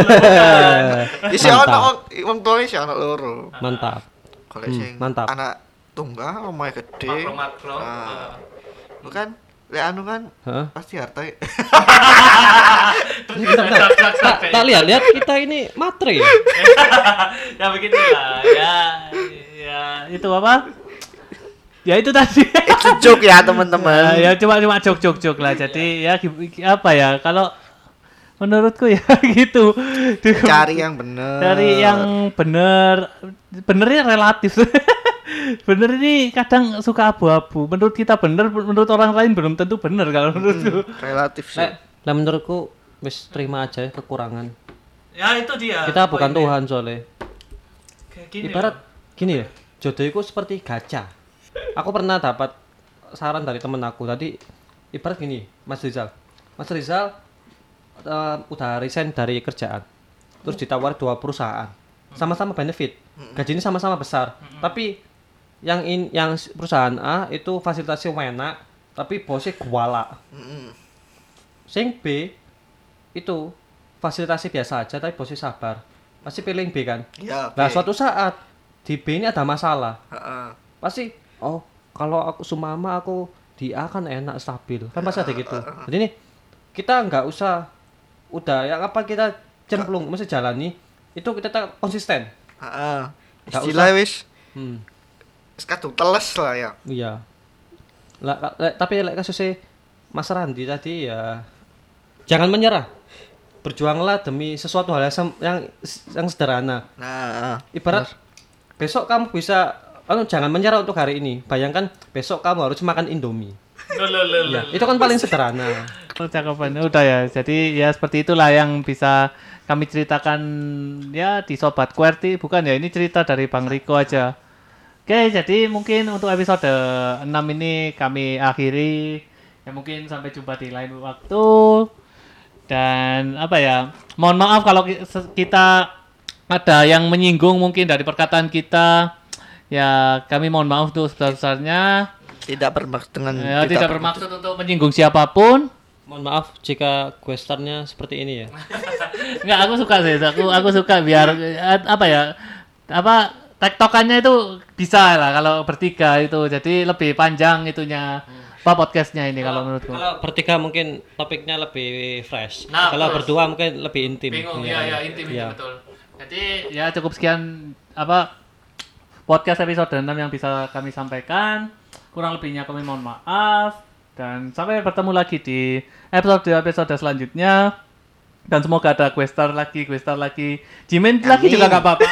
isi Mantap. ana wong- tuwe isi ana loro mantap golek Hmm, sing mantap. anak tunggal omahe gede Makro-makro. Ah. bukan lek anu kan Hah? pasti harta. Bentar. tak tak lihat lihat kita ini matre ya beginilah ya ya itu apa? Ya itu tadi. Itu joke ya teman-teman. Ya, ya cuma cuma jok jok jok lah. Jadi ya apa ya? Kalau menurutku ya gitu. Cari yang bener. Dari yang bener. Benernya relatif. Bener ini kadang suka abu-abu. Menurut kita bener menurut orang lain belum tentu bener kalau menurutku. relatif sih. Lah menurutku wis terima aja ya kekurangan. Ya itu dia kita bukan. Tuhan soalnya. Kayak gini ibarat gini ya jodoh itu seperti gacha aku pernah dapat saran dari temen aku. Tadi ibarat gini Mas Rizal. Mas Rizal eh, udah resign dari kerjaan. Terus ditawar dua perusahaan. Sama-sama benefit. Gajinya sama-sama besar. Tapi yang in yang perusahaan A itu fasilitasnya enak tapi bosnya kuala sing B itu fasilitasi biasa aja tapi bosnya sabar. Pasti pilih B kan? Ya, nah oke. suatu saat di B ini ada masalah. Pasti oh kalau aku sumama aku di A kan enak stabil. Kan pasti ada gitu. Jadi nih kita nggak usah udah yang apa kita cemplung mesti jalani. Itu kita tetap konsisten. Heeh. Istilah wis hmm. kadung teles lah ya. iya. Lah le- tapi lek kasusnya Mas Randi tadi ya jangan menyerah. Berjuanglah demi sesuatu hal yang yang, yang sederhana. Nah, ibarat besok kamu bisa anu jangan menyerah untuk hari ini. Bayangkan besok kamu harus makan indomie. Ya itu kan paling sederhana Cakapan udah ya. Jadi ya seperti itulah yang bisa kami ceritakan ya di Sobat QWERTY bukan ya ini cerita dari Bang Riko aja. Oke, jadi mungkin untuk episode 6 ini kami akhiri. Ya mungkin sampai jumpa di lain waktu. Dan apa ya? Mohon maaf kalau kita ada yang menyinggung mungkin dari perkataan kita. Ya, kami mohon maaf untuk sebesar-besarnya. tidak bermaksud dengan Ya, tidak bermaksud untuk menyinggung siapa pun. Mohon maaf jika questernya seperti ini ya Enggak, aku suka sih. Aku aku suka biar eh, apa ya? Apa tektokannya itu bisa lah kalau bertiga itu. Jadi lebih panjang itunya apa podcastnya ini kalau menurutku. kalau bertiga mungkin topiknya lebih fresh Nah, kalau betul. berdua mungkin lebih intim Bingung Iya. ya ya intim itu Iya. betul. Jadi ya cukup sekian apa podcast episode 6 yang bisa kami sampaikan. Kurang lebihnya kami mohon maaf dan sampai bertemu lagi di episode episode selanjutnya. Dan semoga ada questar lagi, questar lagi. Jimin lagi juga gak apa-apa.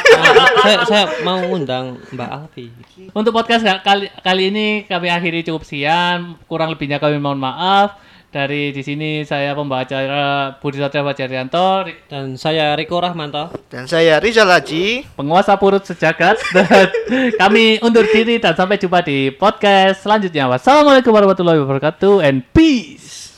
Nah, saya saya mau undang Mbak Alfi Untuk podcast kali kali ini kami akhiri cukup sekian. Kurang lebihnya kami mohon maaf. Dari di sini saya pembawa acara Budi Satria Fajarianto, dan saya Riko Rahmanto Dan saya Rizal Haji. penguasa purut sejagat. Dan kami undur diri dan sampai jumpa di podcast selanjutnya. Wassalamualaikum warahmatullahi wabarakatuh and peace.